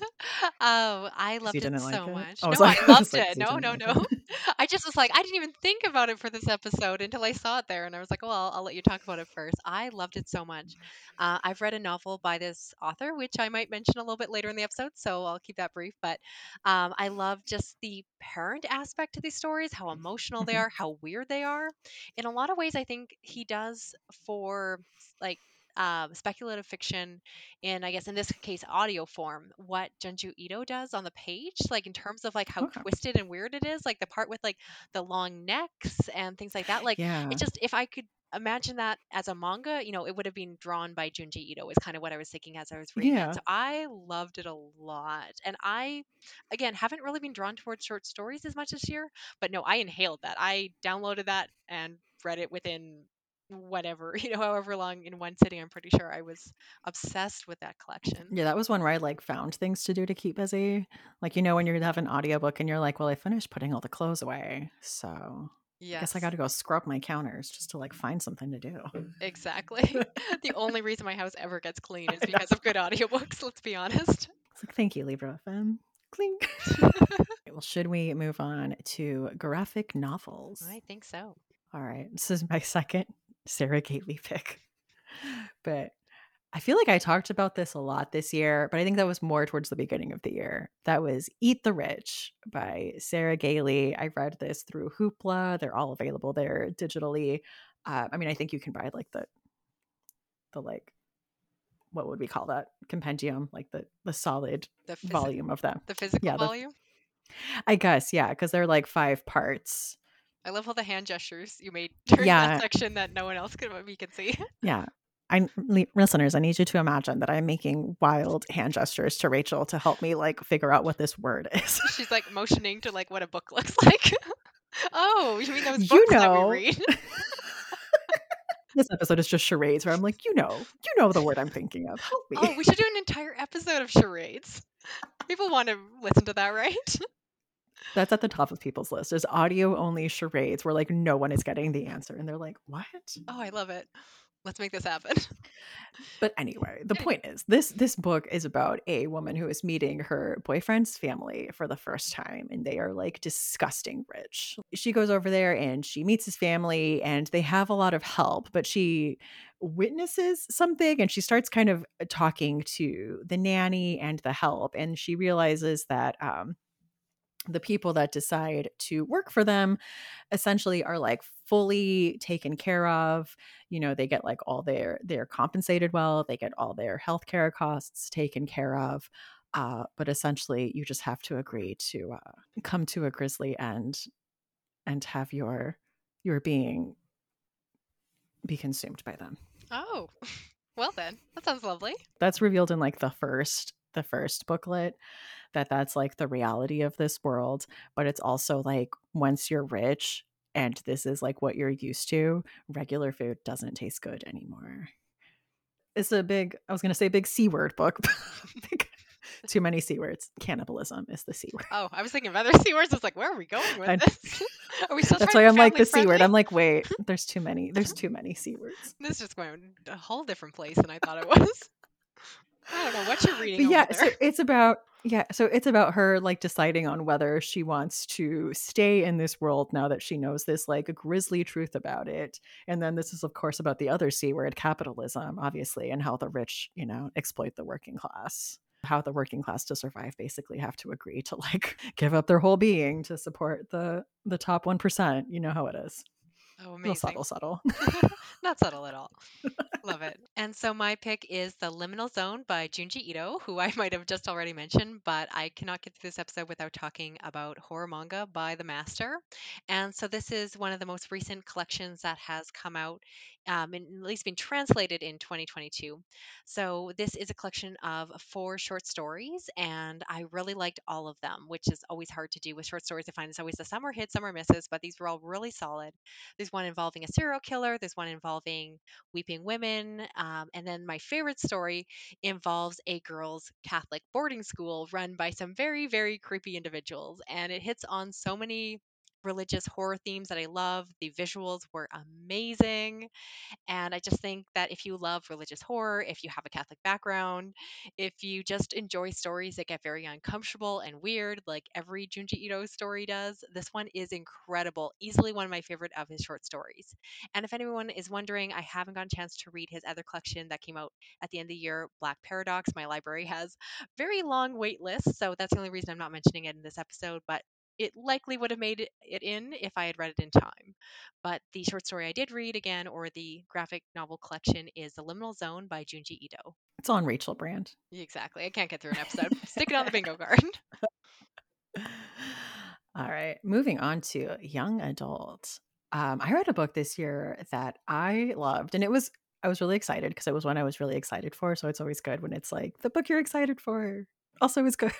um, I loved it didn't so like it? much. I was no, like- I I loved like, it. No, no, like no. I just was like, I didn't even think about it for this episode until I saw it there, and I was like, well, I'll, I'll let you talk about it first. I loved it so much. Uh, I've read a novel by this author, which I might mention a little bit later in the episode, so I'll keep that brief. But um, I love just the parent aspect to these stories, how emotional they Mhm. are, how weird they are. In a lot of ways, I think he does for like um, speculative fiction in I guess in this case audio form what Junji Ito does on the page like in terms of like how Okay. twisted and weird it is like the part with like the long necks and things like that like yeah, it just if I could imagine that as a manga you know it would have been drawn by Junji Ito is kind of what I was thinking as I was reading Yeah. it so I loved it a lot and I again haven't really been drawn towards short stories as much this year but no I inhaled that I downloaded that and read it within whatever you know however long in one sitting i'm pretty sure i was obsessed with that collection yeah, that was one where I like found things to do to keep busy. Like you know when you have an audiobook and you're like, well, I finished putting all the clothes away, so I guess Yes. I got to go scrub my counters just to like find something to do. Exactly. the only reason my house ever gets clean is because of good audiobooks, let's be honest. It's like, thank you, Libro FM. Clink. Well, should we move on to graphic novels? I think so. All right. This is my second Sarah Gailey pick. But I feel like I talked about this a lot this year, but I think that was more towards the beginning of the year. That was Eat the Rich by Sarah Gailey. I read this through Hoopla. They're all available there digitally. Uh, I mean, I think you can buy like the the like what would we call that compendium, like the the solid The physi- volume of them. The physical Yeah, the- volume. I guess, yeah, because they're like five parts. I love all the hand gestures you made during Yeah. that section that no one else could we can see. Yeah. I li- listeners, I need you to imagine that I'm making wild hand gestures to Rachel to help me like figure out what this word is. She's like motioning to like what a book looks like. oh, you mean those You books that know. we read? this episode is just charades where I'm like, you know, you know the word I'm thinking of. Help oh, me. oh, we should do an entire episode of charades. People want to listen to that, right? That's at the top of people's list is audio only charades where like no one is getting the answer and they're like, what? Oh, I love it. Let's make this happen. But anyway, the point is this this book is about a woman who is meeting her boyfriend's family for the first time and they are like disgusting rich. She goes over there and she meets his family and they have a lot of help, but she witnesses something and she starts kind of talking to the nanny and the help and she realizes that um the people that decide to work for them essentially are like fully taken care of you know they get like all their they're compensated well they get all their healthcare costs taken care of uh, but essentially you just have to agree to uh, come to a grisly end and have your your being be consumed by them Oh, well then, that sounds lovely. that's revealed in like the first the first booklet that that's like the reality of this world but it's also like once you're rich and this is like what you're used to regular food doesn't taste good anymore it's a big i was going to say big c word book too many c words cannibalism is the c word Oh, I was thinking of other c words. I was like, where are we going with this? Are we still? that's why i'm like the family c word i'm like wait there's too many there's too many c words This is just going a whole different place than I thought it was. I don't know what you're reading. but yeah over so it's about yeah so it's about her like deciding on whether she wants to stay in this world now that she knows this like grisly truth about it. And then this is of course about the other c word capitalism obviously and how the rich you know exploit the working class. How the working class to survive basically have to agree to like give up their whole being to support the the top 1% you know how it is oh, real subtle subtle Not subtle at all. Love it. And so my pick is The Liminal Zone by Junji Ito, who I might have just already mentioned, but I cannot get through this episode without talking about horror manga by the master. And so this is one of the most recent collections that has come out, um, and at least been translated in 2022. So this is a collection of four short stories, and I really liked all of them, which is always hard to do with short stories. I find it's always the are hits, some are misses, but these were all really solid. There's one involving a serial killer. There's one involving weeping women. Um, and then my favorite story involves a girls' Catholic boarding school run by some very, very creepy individuals. And it hits on so many religious horror themes that I love. The visuals were amazing. And I just think that if you love religious horror, if you have a Catholic background, if you just enjoy stories that get very uncomfortable and weird, like every Junji Ito story does, this one is incredible. Easily one of my favorite of his short stories. And if anyone is wondering, I haven't gotten a chance to read his other collection that came out at the end of the year, Black Paradox. My library has very long wait lists, so that's the only reason I'm not mentioning it in this episode, but it likely would have made it- in if I had read it in time. But the short story I did read again, or the graphic novel collection, is The Liminal Zone by Junji Ito. it's on rachel brand Exactly. I can't get through an episode. Stick it on the bingo card. All right, moving on to young adult. Um, I read a book this year that I loved, and it was I was really excited because it was one I was really excited for. So it's always good when it's like the book you're excited for also is good.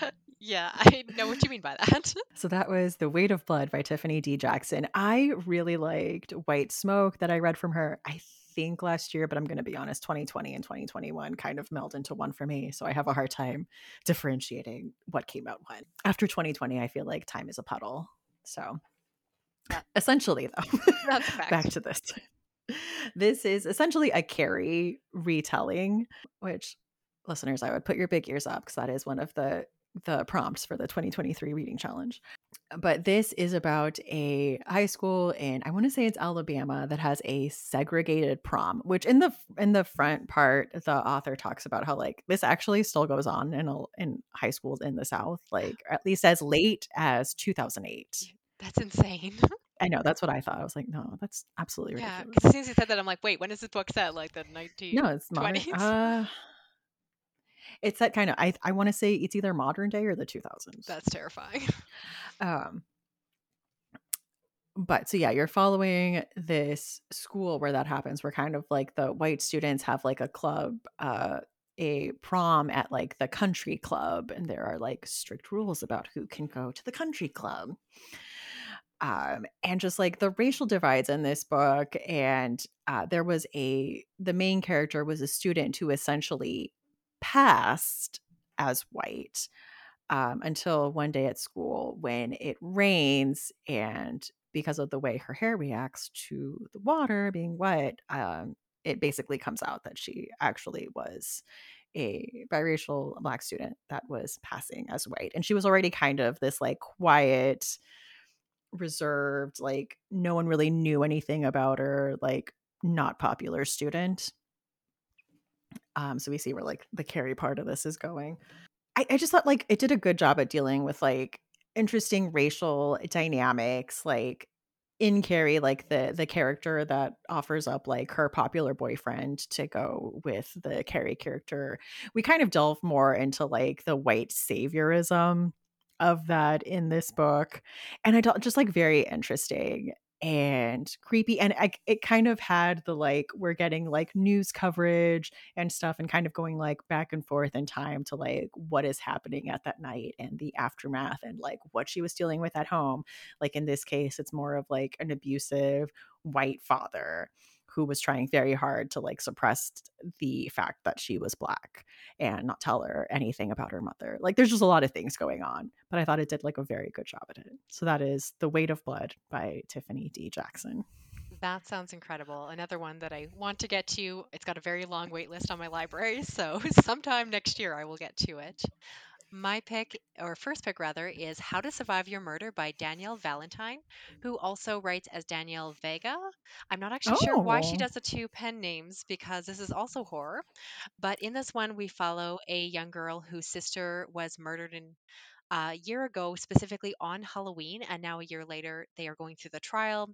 yeah, I know what you mean by that. so that was The Weight of Blood by Tiffany D. Jackson. I really liked White Smoke that I read from her. I think last year, but I'm going to be honest, 2020 and 2021 kind of meld into one for me. So I have a hard time differentiating what came out when. After 2020, I feel like time is a puddle. So Yeah. Essentially, though, That's fact. back to this. This is essentially a Carrie retelling, which listeners, I would put your big ears up because that is one of the the prompts for the 2023 reading challenge. But this is about a high school in I want to say it's Alabama that has a segregated prom, which in the in the front part the author talks about how like this actually still goes on in a, in high schools in the South, like at least as late as 2008. That's insane. I know that's what I thought. I was like, no, that's absolutely yeah, ridiculous. because as soon as you said that, I'm like, wait, when is this book set? Like the 1920s? No, it's modern. Uh, it's that kind of. I I want to say it's either modern day or the 2000s. That's terrifying. Um, but so yeah, you're following this school where that happens, where kind of like the white students have like a club, uh, a prom at like the country club, and there are like strict rules about who can go to the country club. Um, and just like the racial divides in this book, and uh, there was a the main character was a student who essentially passed as white um, until one day at school when it rains and because of the way her hair reacts to the water being wet um, it basically comes out that she actually was a biracial black student that was passing as white. And she was already kind of this like quiet reserved like no one really knew anything about her like not popular student um so we see where like the Carrie part of this is going. I, I just thought like it did a good job at dealing with like interesting racial dynamics like in Carrie, like the the character that offers up like her popular boyfriend to go with the Carrie character, we kind of delve more into like the white saviorism of that in this book, and I thought just like very interesting and creepy and I, it kind of had the like we're getting like news coverage and stuff and kind of going like back and forth in time to like what is happening at that night and the aftermath and like what she was dealing with at home. Like in this case it's more of like an abusive white father who was trying very hard to like suppress the fact that she was black and not tell her anything about her mother. Like there's just a lot of things going on, but I thought it did like a very good job at it. So that is The Weight of Blood by Tiffany D. Jackson. That sounds incredible. Another one that I want to get to. It's got a very long wait list on my library, so sometime next year I will get to it. My pick, or first pick rather, is How to Survive Your Murder by Danielle Valentine, who also writes as Danielle Vega. I'm not actually sure why she Oh. does the two pen names because this is also horror. But in this one, we follow a young girl whose sister was murdered in a year ago, specifically on Halloween, and now a year later, they are going through the trial.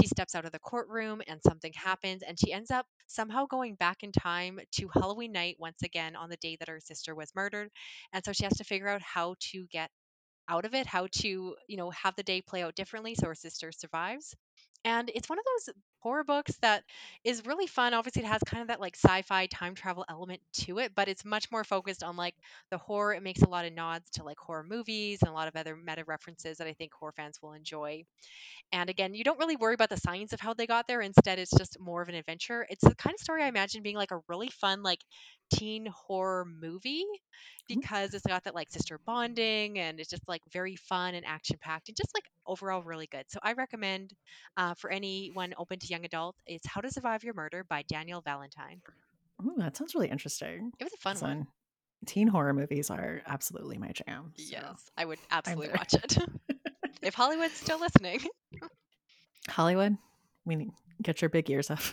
She steps out of the courtroom and something happens, and she ends up somehow going back in time to Halloween night once again on the day that her sister was murdered. And so she has to figure out how to get out of it, how to, you know, have the day play out differently so her sister survives. And it's one of those horror books that is really fun. Obviously, it has kind of that like sci-fi time travel element to it, but it's much more focused on like the horror. It makes a lot of nods to like horror movies and a lot of other meta references that I think horror fans will enjoy. And again, you don't really worry about the science of how they got there. Instead, it's just more of an adventure. It's the kind of story I imagine being like a really fun, like teen horror movie because it's got that like sister bonding and it's just like very fun and action packed and just like overall really good. So I recommend uh, for anyone open to young adult, it's How to Survive Your Murder by Danielle Valentine. Ooh, that sounds really interesting. It was a fun one. Teen horror movies are absolutely my jam. so Yes, I would absolutely watch it. if Hollywood's still listening. Hollywood, we need get your big ears up.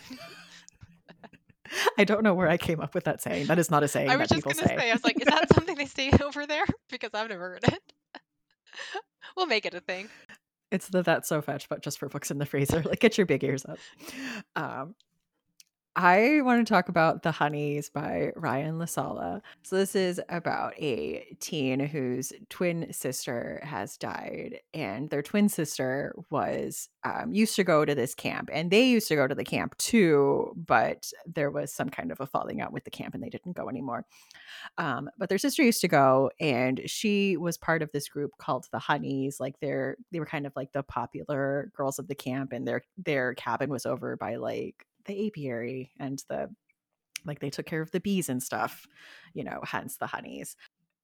I don't know where I came up with that saying. That is not a saying I that was just people say. say, I was like, is that something they say over there? Because I've never heard it. we'll make it a thing. It's the that's so fetch, but just for books in the freezer. Like, get your big ears up. Um, I want to talk about The Honeys by Ryan La Sala. So, this is about a teen whose twin sister has died, and their twin sister was um, used to go to this camp, and they used to go to the camp too, but there was some kind of a falling out with the camp, and they didn't go anymore. Um, but their sister used to go, and she was part of this group called the Honeys. Like they're they were kind of like the popular girls of the camp, and their their cabin was over by like the apiary and the like they took care of the bees and stuff, you know, hence the honeys.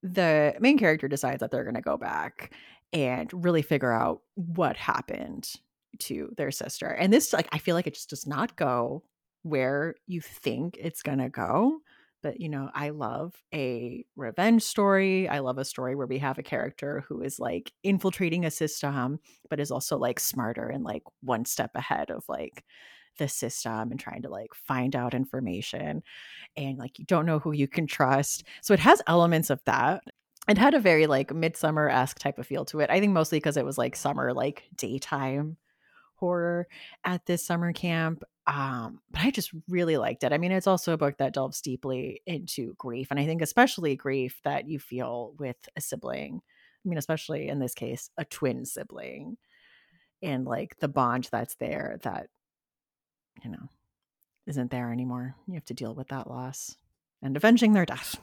The main character decides that they're going to go back and really figure out what happened to their sister. And this, like, I feel like it just does not go where you think it's going to go. But, you know, I love a revenge story. I love a story where we have a character who is like infiltrating a system, but is also like smarter and like one step ahead of like the system and trying to like find out information. And like you don't know who you can trust. So it has elements of that. It had a very like midsummer esque type of feel to it. I think mostly because it was like summer, like daytime horror at this summer camp. Um, but I just really liked it. I mean, it's also a book that delves deeply into grief, and I think especially grief that you feel with a sibling. I mean, especially in this case, a twin sibling, and like the bond that's there that you know isn't there anymore. You have to deal with that loss and avenging their death.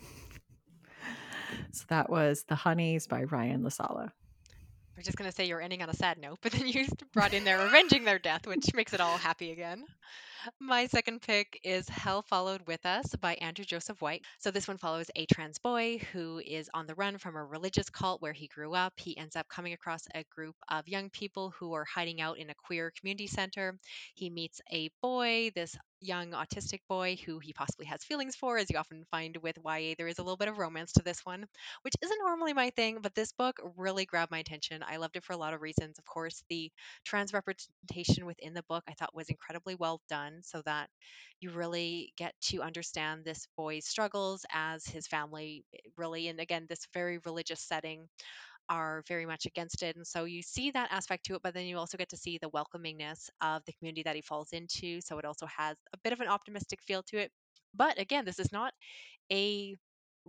so that was The Honeys by Ryan La Sala. I was just going to say you're ending on a sad note, but then you brought in their avenging their death, which makes it all happy again. My second pick is Hell Followed With Us by Andrew Joseph White. So, this one follows a trans boy who is on the run from a religious cult where he grew up. He ends up coming across a group of young people who are hiding out in a queer community center. He meets a boy, this young autistic boy who he possibly has feelings for, as you often find with YA. There is a little bit of romance to this one, which isn't normally my thing, but this book really grabbed my attention. I loved it for a lot of reasons. Of course, the trans representation within the book I thought was incredibly well done, so that you really get to understand this boy's struggles as his family eh, really, and again, this very religious setting are very much against it. And so you see that aspect to it, but then you also get to see the welcomingness of the community that he falls into. So it also has a bit of an optimistic feel to it. But again, this is not a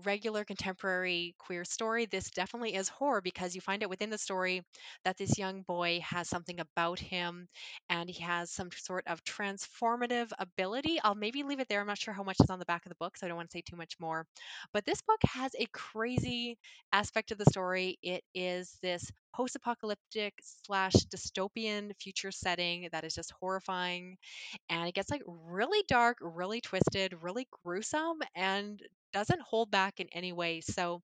regular contemporary queer story, this definitely is horror because you find out within the story that this young boy has something about him and he has some sort of transformative ability. I'll maybe leave it there. I'm not sure how much is on the back of the book, so I don't want to say too much more. But this book has a crazy aspect of the story. It is this post apocalyptic slash dystopian future setting that is just horrifying. And it gets like really dark, really twisted, really gruesome, and doesn't hold back in any way. So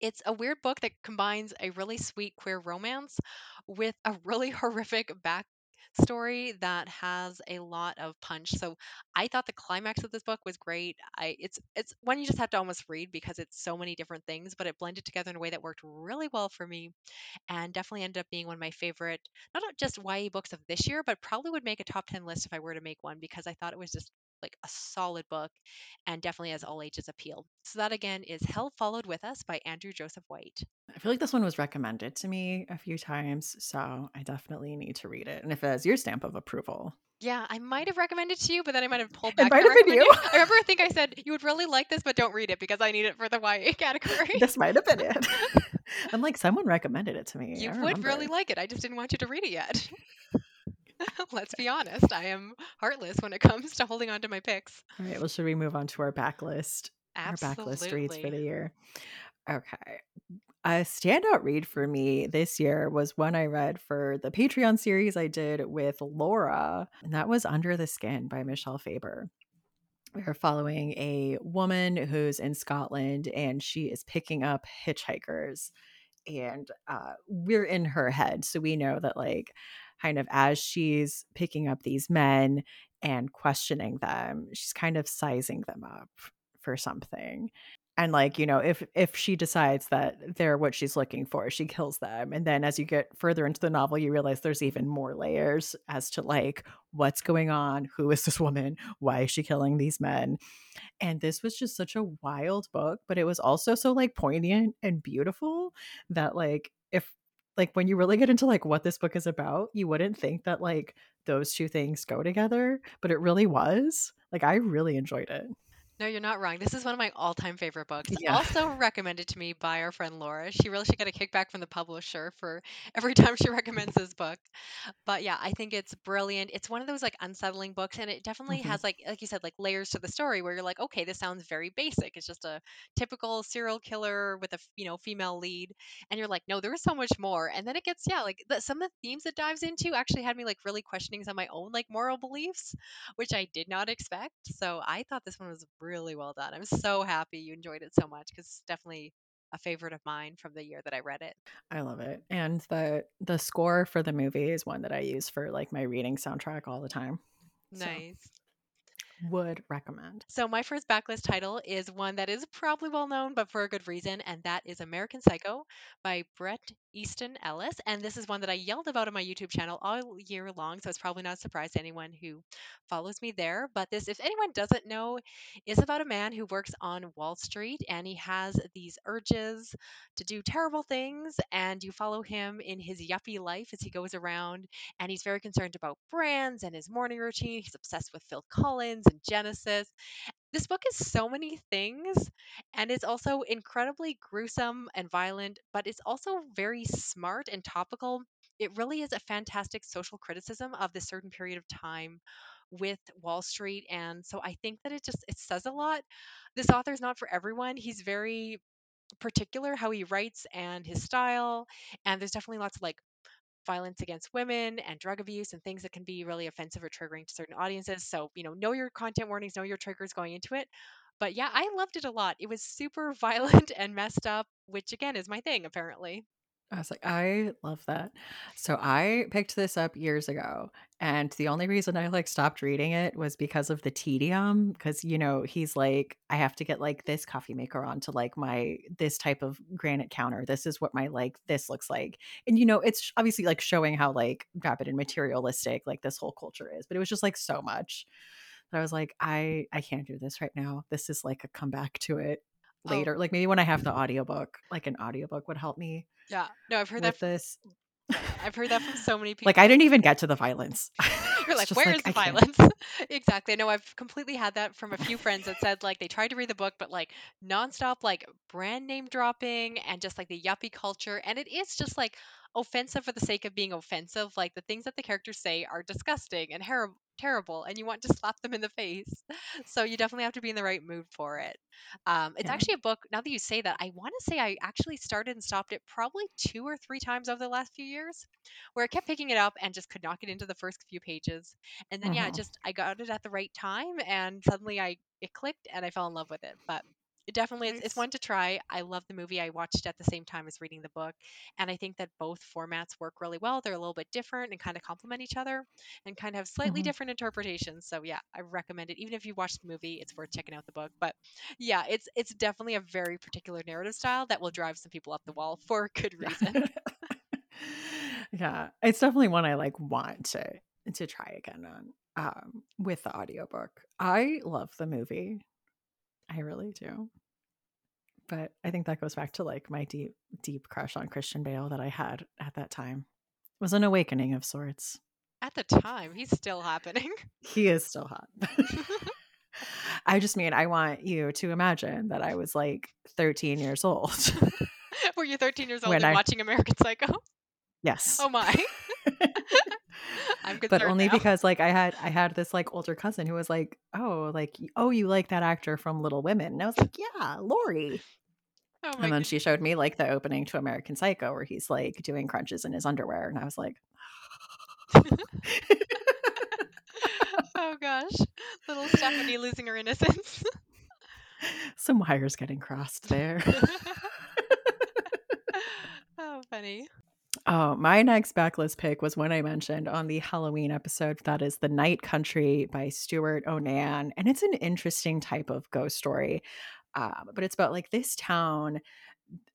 it's a weird book that combines a really sweet queer romance with a really horrific backstory that has a lot of punch. So I thought the climax of this book was great. I it's it's one you just have to almost read because it's so many different things, but it blended together in a way that worked really well for me and definitely ended up being one of my favorite not just YA books of this year, but probably would make a top 10 list if I were to make one because I thought it was just like a solid book and definitely has all ages appeal. So that again is Hell Followed With Us by Andrew Joseph White. I feel like this one was recommended to me a few times, so I definitely need to read it. And if it has your stamp of approval. Yeah, I might have recommended to you, but then I might have pulled back. It might have been you. I remember I think I said you would really like this, but don't read it because I need it for the YA category. this might have been it. I'm like, someone recommended it to me. You would really like it. I just didn't want you to read it yet. Let's be honest. I am heartless when it comes to holding on to my picks. All right. Well, should we move on to our backlist? Absolutely. Our backlist reads for the year. Okay. A standout read for me this year was one I read for the Patreon series I did with Laura, and that was Under the Skin by Michel Faber. We're following a woman who's in Scotland and she is picking up hitchhikers. And uh, we're in her head. So we know that, like, kind of as she's picking up these men and questioning them, she's kind of sizing them up for something. And like, you know, if if she decides that they're what she's looking for, she kills them. And then as you get further into the novel, you realize there's even more layers as to like what's going on, who is this woman, why is she killing these men? And this was just such a wild book, but it was also so like poignant and beautiful that like if like when you really get into like what this book is about, you wouldn't think that like those two things go together, but it really was. Like I really enjoyed it. No, you're not wrong. This is one of my all-time favorite books. Yeah. Also recommended to me by our friend Laura. She really should get a kickback from the publisher for every time she recommends this book. But yeah, I think it's brilliant. It's one of those like unsettling books and it definitely Mhm. has like like you said like layers to the story where you're like, okay, this sounds very basic. It's just a typical serial killer with a, f- you know, female lead and you're like, no, there is so much more. And then it gets yeah, like the, some of the themes it dives into actually had me like really questioning some of my own like moral beliefs which I did not expect. So I thought this one was really well done. I'm so happy you enjoyed it so much because it's definitely a favorite of mine from the year that I read it. I love it. And the the score for the movie is one that I use for like my reading soundtrack all the time. Nice. So would recommend. So my first backlist title is one that is probably well known, but for a good reason, and that is American Psycho by Bret Easton Ellis. And this is one that I yelled about on my YouTube channel all year long, so it's probably not a surprise to anyone who follows me there. But this, if anyone doesn't know, is about a man who works on Wall Street and he has these urges to do terrible things, and you follow him in his yuppie life as he goes around, and he's very concerned about brands and his morning routine. He's obsessed with Phil Collins and Genesis. This book is so many things, and it's also incredibly gruesome and violent, but it's also very smart and topical. It really is a fantastic social criticism of this certain period of time with Wall Street and so I think that it just it says a lot. This author is not for everyone. He's very particular how he writes and his style and there's definitely lots of like violence against women and drug abuse and things that can be really offensive or triggering to certain audiences. So, you know, know your content warnings, know your triggers going into it. But yeah, I loved it a lot. It was super violent and messed up, which again is my thing, apparently. I was like, I love that. So I picked this up years ago, and the only reason I like stopped reading it was because of the tedium. Because you know, he's like, I have to get like this coffee maker onto like my this type of granite counter. This is what my like this looks like, and you know, it's obviously like showing how like rapid and materialistic like this whole culture is. But it was just like so much that I was like, I I can't do this right now. This is like a comeback to it Oh, later. Like maybe when I have the audiobook, like an audiobook would help me yeah. No, I've heard that. this. I've heard that from so many people. like I didn't even get to the violence. You're like, just where's the I violence? exactly. No, I've completely had that from a few friends that said like they tried to read the book, but like nonstop like brand name dropping and just like the yuppie culture. And it is just like offensive for the sake of being offensive. Like the things that the characters say are disgusting and her- terrible, and you want to slap them in the face. So you definitely have to be in the right mood for it. Um, it's Yeah. actually a book, now that you say that, I want to say I actually started and stopped it probably two or three times over the last few years where I kept picking it up and just could not get into the first few pages. And then yeah, Mhm. just I got it at the right time and suddenly I it clicked and I fell in love with it. But it definitely it's, it's one to try. I love the movie. I watched it at the same time as reading the book. And I think that both formats work really well. They're a little bit different and kind of complement each other and kind of have slightly Mhm. different interpretations. So yeah, I recommend it. Even if you watched the movie, it's worth checking out the book. But yeah, it's it's definitely a very particular narrative style that will drive some people up the wall for good reason. yeah, it's definitely one I like want to to try again on um with the audiobook. I love the movie. I really do. But I think that goes back to like my deep deep crush on Christian Bale that I had at that time. It was an awakening of sorts. At the time, he's still happening. He is still hot. I just mean I want you to imagine that I was like 13 years old. Were you 13 years old When and I- watching American Psycho? Yes. Oh my. But only now. because like I had I had this like older cousin who was like, "Oh, like oh, you like that actor from Little Women?" And I was like, "Yeah, Laurie." Oh my And then goodness. she showed me like the opening to American Psycho where he's like doing crunches in his underwear, and I was like, Oh ah. gosh. Little Stephanie losing her innocence. "Some wires getting crossed there." oh, funny. Oh, my next backlist pick was one I mentioned on the Halloween episode. That is The Night Country by Stewart O'Nan. And it's an interesting type of ghost story. Um, but it's about like this town.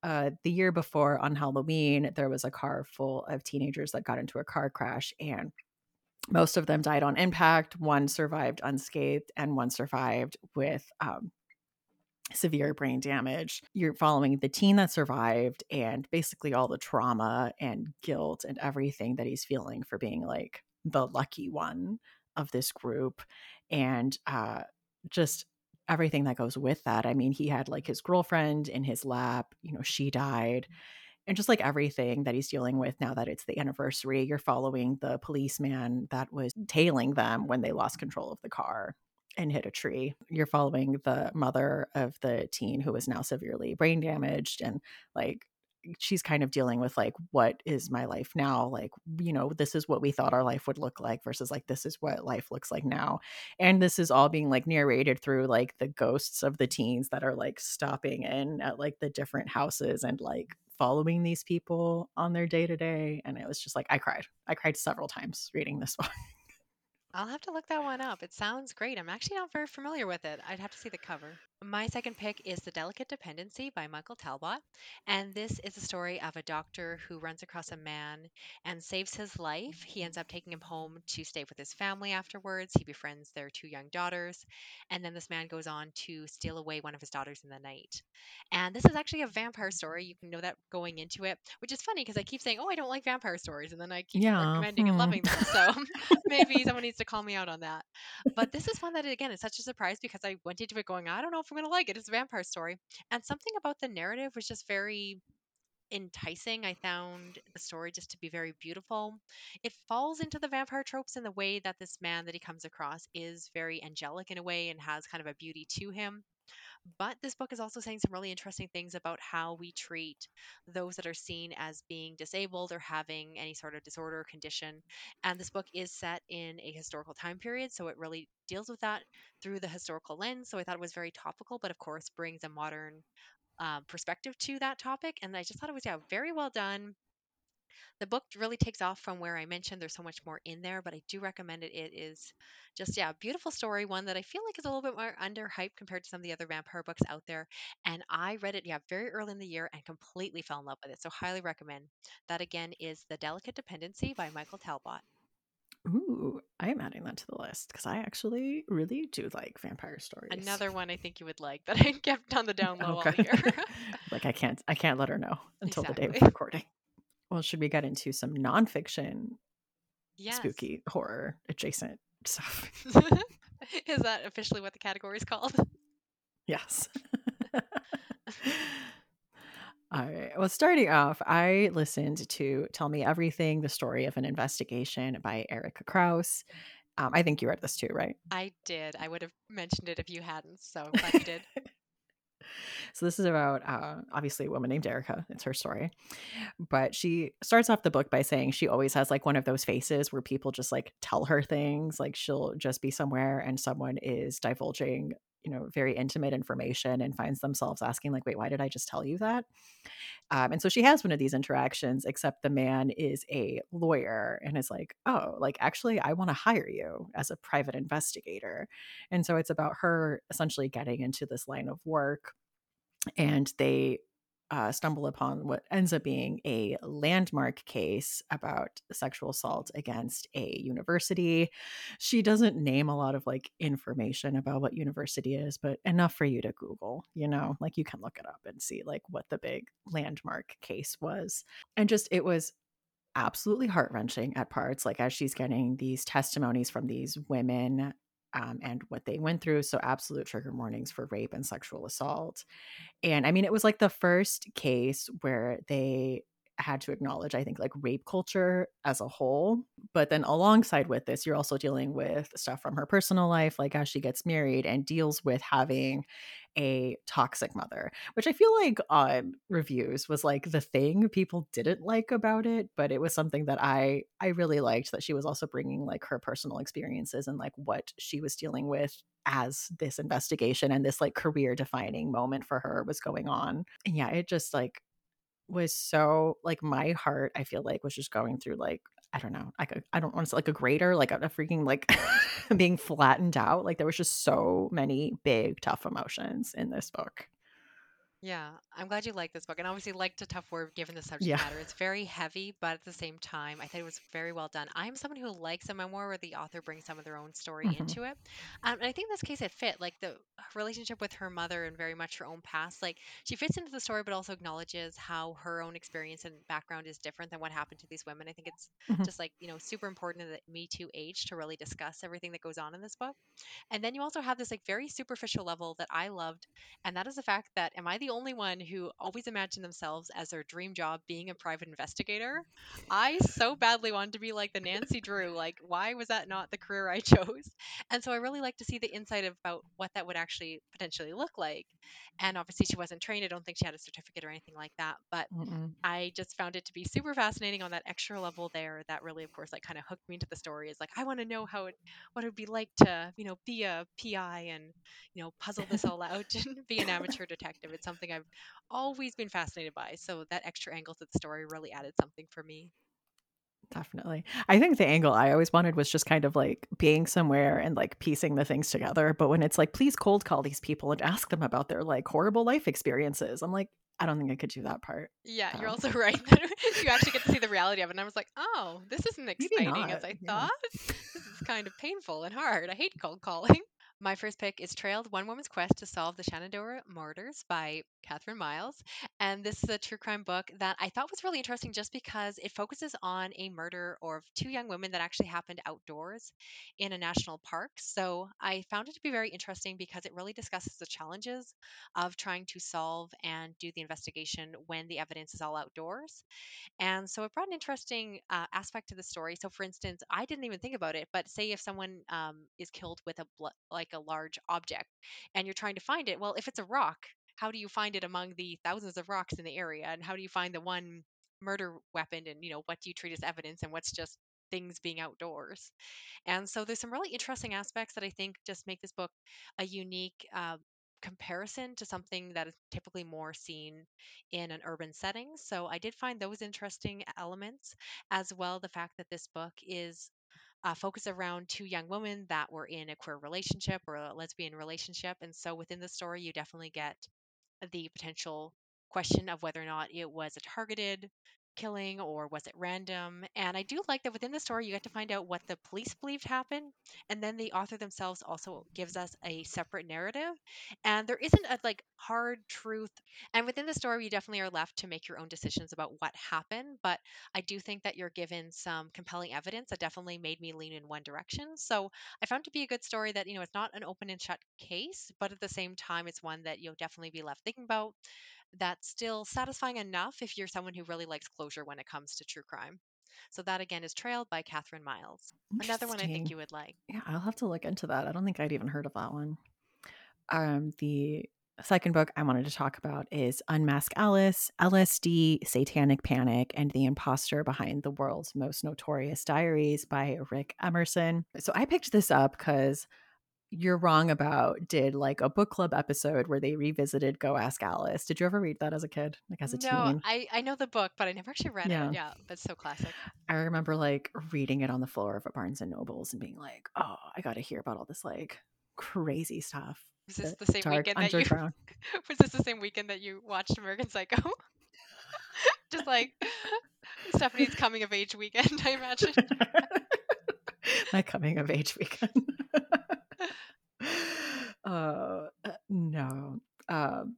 Uh, the year before on Halloween, there was a car full of teenagers that got into a car crash, and most of them died on impact. One survived unscathed, and one survived with um, severe brain damage. You're following the teen that survived and basically all the trauma and guilt and everything that he's feeling for being like the lucky one of this group and uh just everything that goes with that. I mean, he had like his girlfriend in his lap, you know, she died. And just like everything that he's dealing with now that it's the anniversary, you're following the policeman that was tailing them when they lost control of the car and hit a tree. You're following the mother of the teen who is now severely brain damaged and like she's kind of dealing with like what is my life now? Like you know this is what we thought our life would look like versus like this is what life looks like now. And this is all being like narrated through like the ghosts of the teens that are like stopping in at like the different houses and like following these people on their day to day. And it was just like i cried. I cried several times reading this one I'll have to look that one up. It sounds great. I'm actually not very familiar with it. I'd have to see the cover. My second pick is The Delicate Dependency by Michael Talbot. And this is a story of a doctor who runs across a man and saves his life. He ends up taking him home to stay with his family afterwards. He befriends their two young daughters. And then this man goes on to steal away one of his daughters in the night. And this is actually a vampire story. You can know that going into it, which is funny because I keep saying, oh, I don't like vampire stories. And then I keep yeah recommending and hmm. loving them. So maybe someone needs to call me out on that. But this is one that, again, is such a surprise because I went into it going, I don't know if I'm going to like it. It's a vampire story. And something about the narrative was just very enticing. I found the story just to be very beautiful. It falls into the vampire tropes in the way that this man that he comes across is very angelic in a way and has kind of a beauty to him. But this book is also saying some really interesting things about how we treat those that are seen as being disabled or having any sort of disorder or condition. And this book is set in a historical time period, so it really deals with that through the historical lens. So I thought it was very topical, but of course brings a modern um, perspective to that topic. And I just thought it was yeah very well done the book really takes off from where I mentioned. There's so much more in there, but I do recommend it. It is just, yeah, a beautiful story, one that I feel like is a little bit more underhyped compared to some of the other vampire books out there. And I read it, yeah, very early in the year and completely fell in love with it. So, highly recommend. That again is The Delicate Dependency by Michael Talbot. Ooh, I'm adding that to the list because I actually really do like vampire stories. Another one I think you would like that I kept on the down low all year. like I can't, I can't let her know until the day Exactly. of recording. Well, should we get into some nonfiction Yes. spooky horror adjacent stuff? is that officially what the category is called? yes. All right. Well, starting off, I listened to Tell Me Everything, the story of an investigation by Erika Krouse. Um, I think you read this too, right? I did. I would have mentioned it if you hadn't. So glad you did. So this is about uh, obviously a woman named Erika. It's her story, but she starts off the book by saying she always has like one of those faces where people just like tell her things. Like she'll just be somewhere and someone is divulging, you know, very intimate information and finds themselves asking like, "Wait, why did I just tell you that?" Um, and so she has one of these interactions, except the man is a lawyer and is like, "Oh, like actually, I want to hire you as a private investigator." And so it's about her essentially getting into this line of work and they uh, stumble upon what ends up being a landmark case about sexual assault against a university. She doesn't name a lot of like information about what university is, but enough for you to Google, you know, like you can look it up and see like what the big landmark case was. And just it was absolutely heart wrenching at parts, like as she's getting these testimonies from these women. Um, and what they went through. So, absolute trigger warnings for rape and sexual assault. And I mean, it was like the first case where they had to acknowledge, I think, like rape culture as a whole. But then alongside with this, you're also dealing with stuff from her personal life, like as she gets married and deals with having a toxic mother, which I feel like on reviews was like the thing people didn't like about it, but it was something that I I really liked that she was also bringing like her personal experiences and like what she was dealing with as this investigation and this like career defining moment for her was going on. And yeah, it just like was so like my heart I feel like was just going through like I don't know, a, I don't want to say like a grater, like a, a freaking like being flattened out. Like there was just so many big tough emotions in this book. Yeah, I'm glad you like this book, and obviously liked a tough word given the subject Yeah. matter. It's very heavy, but at the same time, I thought it was very well done. I'm someone who likes a memoir where the author brings some of their own story Mhm. into it, um, and I think in this case it fit. Like the relationship with her mother and very much her own past. Like she fits into the story, but also acknowledges how her own experience and background is different than what happened to these women. I think it's Mhm. just like you know super important in the Me Too age to really discuss everything that goes on in this book. And then you also have this like very superficial level that I loved, and that is the fact that am I the only one who always imagined themselves as their dream job being a private investigator. I so badly wanted to be like the Nancy Drew. Like, why was that not the career I chose? And so I really like to see the insight about what that would actually potentially look like. And obviously, she wasn't trained. I don't think she had a certificate or anything like that. But Mm-mm. I just found it to be super fascinating on that extra level there. That really, of course, like kind of hooked me into the story. Is like I want to know how it, what it would be like to, you know, be a PI and, you know, puzzle this all out and be an amateur detective. It's something I've always been fascinated by. So that extra angle to the story really added something for me. Definitely. I think the angle I always wanted was just kind of like being somewhere and like piecing the things together. But when it's like, please cold call these people and ask them about their like horrible life experiences, I'm like, I don't think I could do that part. Yeah, you're Um, also right that you actually get to see the reality of it. And I was like, oh, this isn't exciting as I yeah. thought. This is kind of painful and hard. I hate cold calling. My first pick is Trailed One Woman's Quest to Solve the Shenandoah Murders by Kathryn Miles. And this is a true crime book that I thought was really interesting just because it focuses on a murder of two young women that actually happened outdoors in a national park. So I found it to be very interesting because it really discusses the challenges of trying to solve and do the investigation when the evidence is all outdoors. And so it brought an interesting uh, aspect to the story. So, for instance, I didn't even think about it, but say if someone um, is killed with a blo- like a large object, and you're trying to find it, well, if it's a rock, how do you find it among the thousands of rocks in the area, and how do you find the one murder weapon, and you know what do you treat as evidence, and what's just things being outdoors? And so there's some really interesting aspects that I think just make this book a unique. Uh, comparison to something that is typically more seen in an urban setting. So I did find those interesting elements, as well the fact that this book is uh, focused around two young women that were in a queer relationship or a lesbian relationship. And so within the story, you definitely get the potential question of whether or not it was a targeted killing or was it random. And I do like that within the story you get to find out what the police believed happened and then the author themselves also gives us a separate narrative. And there isn't a like hard truth and within the story you definitely are left to make your own decisions about what happened but i do think that you're given some compelling evidence that definitely made me lean in one direction. So i found it to be a good story that you know it's not an open and shut case but at the same time it's one that you'll definitely be left thinking about that's still satisfying enough if you're someone who really likes closure when it comes to true crime. So that again is Trailed by Kathryn Miles. Another one I think you would like. Yeah, I'll have to look into that. I don't think I'd even heard of that one. Um, the second book I wanted to talk about is Unmask Alice, LSD, Satanic Panic, and the Imposter Behind the World's Most Notorious Diaries by Rick Emerson. So I picked this up because You're Wrong About did like a book club episode where they revisited Go Ask Alice. Did you ever read that as a kid, like as a No, teen? I, I know the book, but I never actually read Yeah. it. Yeah, that's so classic. I remember like reading it on the floor of a Barnes and Nobles and being like, oh, I got to hear about all this like crazy stuff. Was this The the same weekend that you was this the same weekend that you watched American Psycho? Just like Stephanie's coming of age weekend, I imagine. My coming of age weekend. uh, uh, no. Um,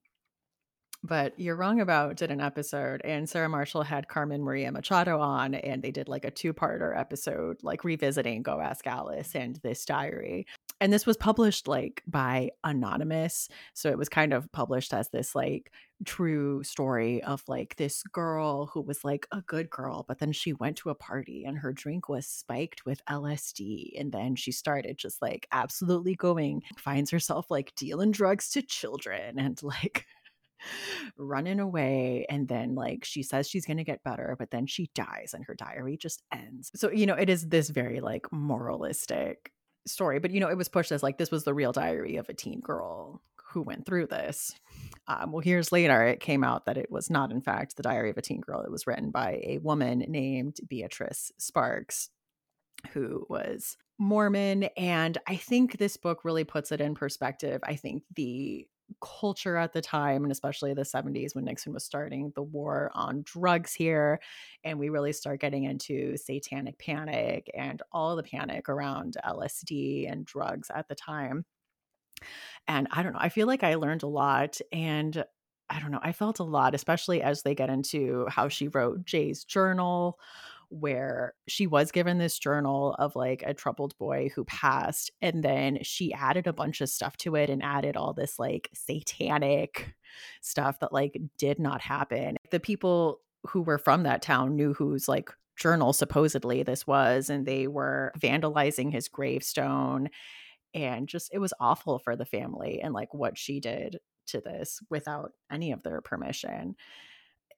but you're wrong about did an episode and sarah marshall had carmen maria machado on and they did like a two-parter episode like revisiting go ask alice and this diary. And this was published like by anonymous so it was kind of published as this like true story of like this girl who was like a good girl but then she went to a party and her drink was spiked with lsd and then she started just like absolutely going finds herself like dealing drugs to children and like running away and then like she says she's going to get better but then she dies and her diary just ends. So you know it is this very like moralistic story but you know it was pushed as like this was the real diary of a teen girl who went through this. Um, well years later it came out that it was not in fact the diary of a teen girl. It was written by a woman named beatrice sparks who was mormon and i think this book really puts it in perspective. I think the culture at the time and especially the 70s when Nixon was starting the war on drugs here and we really start getting into satanic panic and all the panic around LSD and drugs at the time. And I don't know I feel like I learned a lot and I don't know I felt a lot especially as they get into how she wrote Jay's journal where she was given this journal of like a troubled boy who passed and then she added a bunch of stuff to it and added all this like satanic stuff that like did not happen. The people who were from that town knew whose like journal supposedly this was and they were vandalizing his gravestone and just it was awful for the family and like what she did to this without any of their permission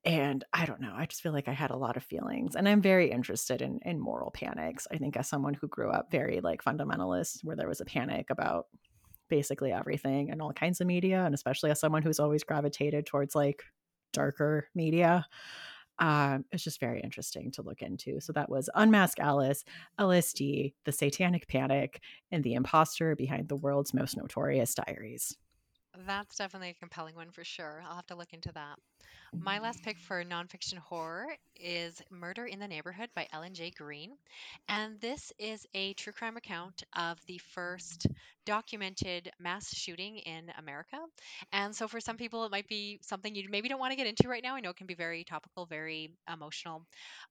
and i don't know i just feel like i had a lot of feelings and i'm very interested in in moral panics i think as someone who grew up very like fundamentalist where there was a panic about basically everything and all kinds of media and especially as someone who's always gravitated towards like darker media um, it's just very interesting to look into. So that was Unmask Alice, LSD, The Satanic Panic, and The Imposter Behind the World's Most Notorious Diaries. That's definitely a compelling one for sure. I'll have to look into that. My last pick for nonfiction horror is Murder in the Neighborhood by Ellen J. Green. And this is a true crime account of the first documented mass shooting in America. And so for some people, it might be something you maybe don't want to get into right now. I know it can be very topical, very emotional,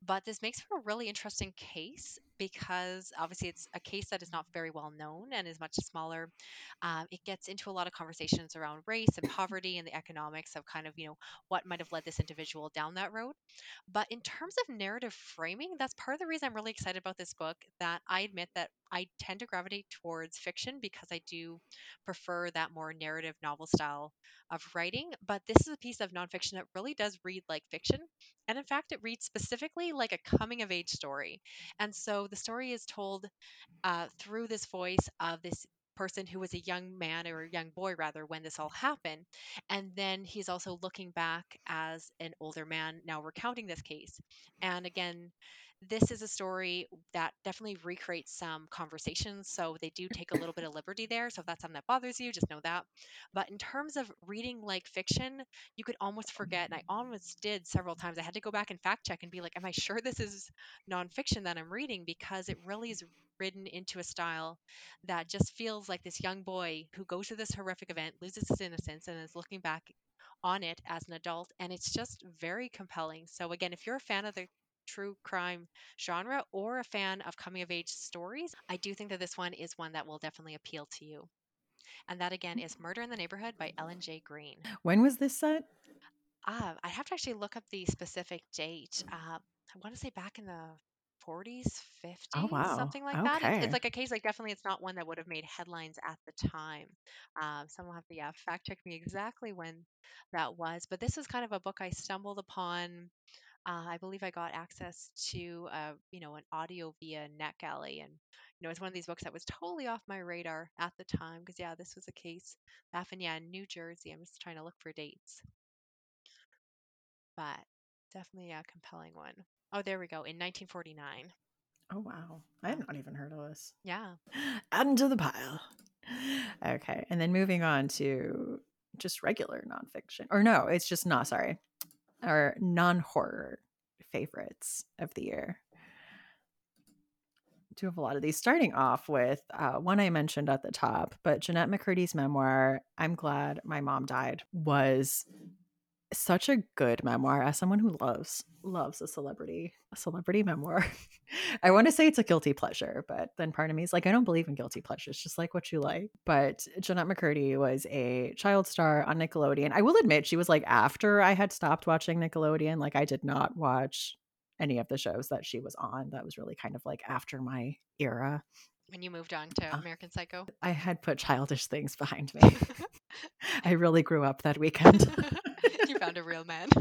but this makes for a really interesting case because obviously it's a case that is not very well known and is much smaller. Um, it gets into a lot of conversations around race and poverty and the economics of kind of, you know, what might have led this individual down that road. But in terms of narrative framing, that's part of the reason I'm really excited about this book. That I admit that I tend to gravitate towards fiction because I do prefer that more narrative novel style of writing. But this is a piece of nonfiction that really does read like fiction. And in fact, it reads specifically like a coming of age story. And so the story is told uh, through this voice of this person who was a young man or a young boy rather when this all happened and then he's also looking back as an older man now recounting this case. And again this is a story that definitely recreates some conversations. So they do take a little bit of liberty there. So if that's something that bothers you, just know that. But in terms of reading like fiction, you could almost forget, and I almost did several times. I had to go back and fact check and be like, am I sure this is nonfiction that I'm reading? Because it really is written into a style that just feels like this young boy who goes to this horrific event, loses his innocence, and is looking back on it as an adult and it's just very compelling so again if you're a fan of the true crime genre or a fan of coming of age stories, I do think that this one is one that will definitely appeal to you. And that again is Murder in the Neighborhood by Ellen J. Green. When was this set? Uh, I have to actually look up the specific date. Uh, I want to say back in the 40s, 50s, oh, wow. something like okay. that. It's, it's, like a case, like definitely it's not one that would have made headlines at the time. Um, someone will have to yeah, fact check me exactly when that was. But this is kind of a book I stumbled upon uh, I believe I got access to, uh, you know, an audio via NetGalley, and you know, it's one of these books that was totally off my radar at the time because yeah, this was a case that happened yeah New Jersey. I'm just trying to look for dates, but definitely a compelling one. Oh, there we go, in 1949. Oh wow, I had not even heard of this. Yeah, add to the pile. Okay, and then moving on to just regular nonfiction, or no, it's just not. Sorry, our non horror favorites of the year. Do have a lot of these, starting off with uh, one I mentioned at the top, but Jennette McCurdy's memoir, I'm Glad My Mom Died, was such a good memoir as someone who loves loves a celebrity a celebrity memoir. I want to say it's a guilty pleasure but then part of me is like i don't believe in guilty pleasures just like what you like. But jennette mccurdy was a child star on nickelodeon. I will admit she was like after i had stopped watching nickelodeon like i did not watch any of the shows that she was on. That was really kind of like after my era. When you moved on to uh, american psycho? I had put childish things behind me. I really grew up that weekend found a real man.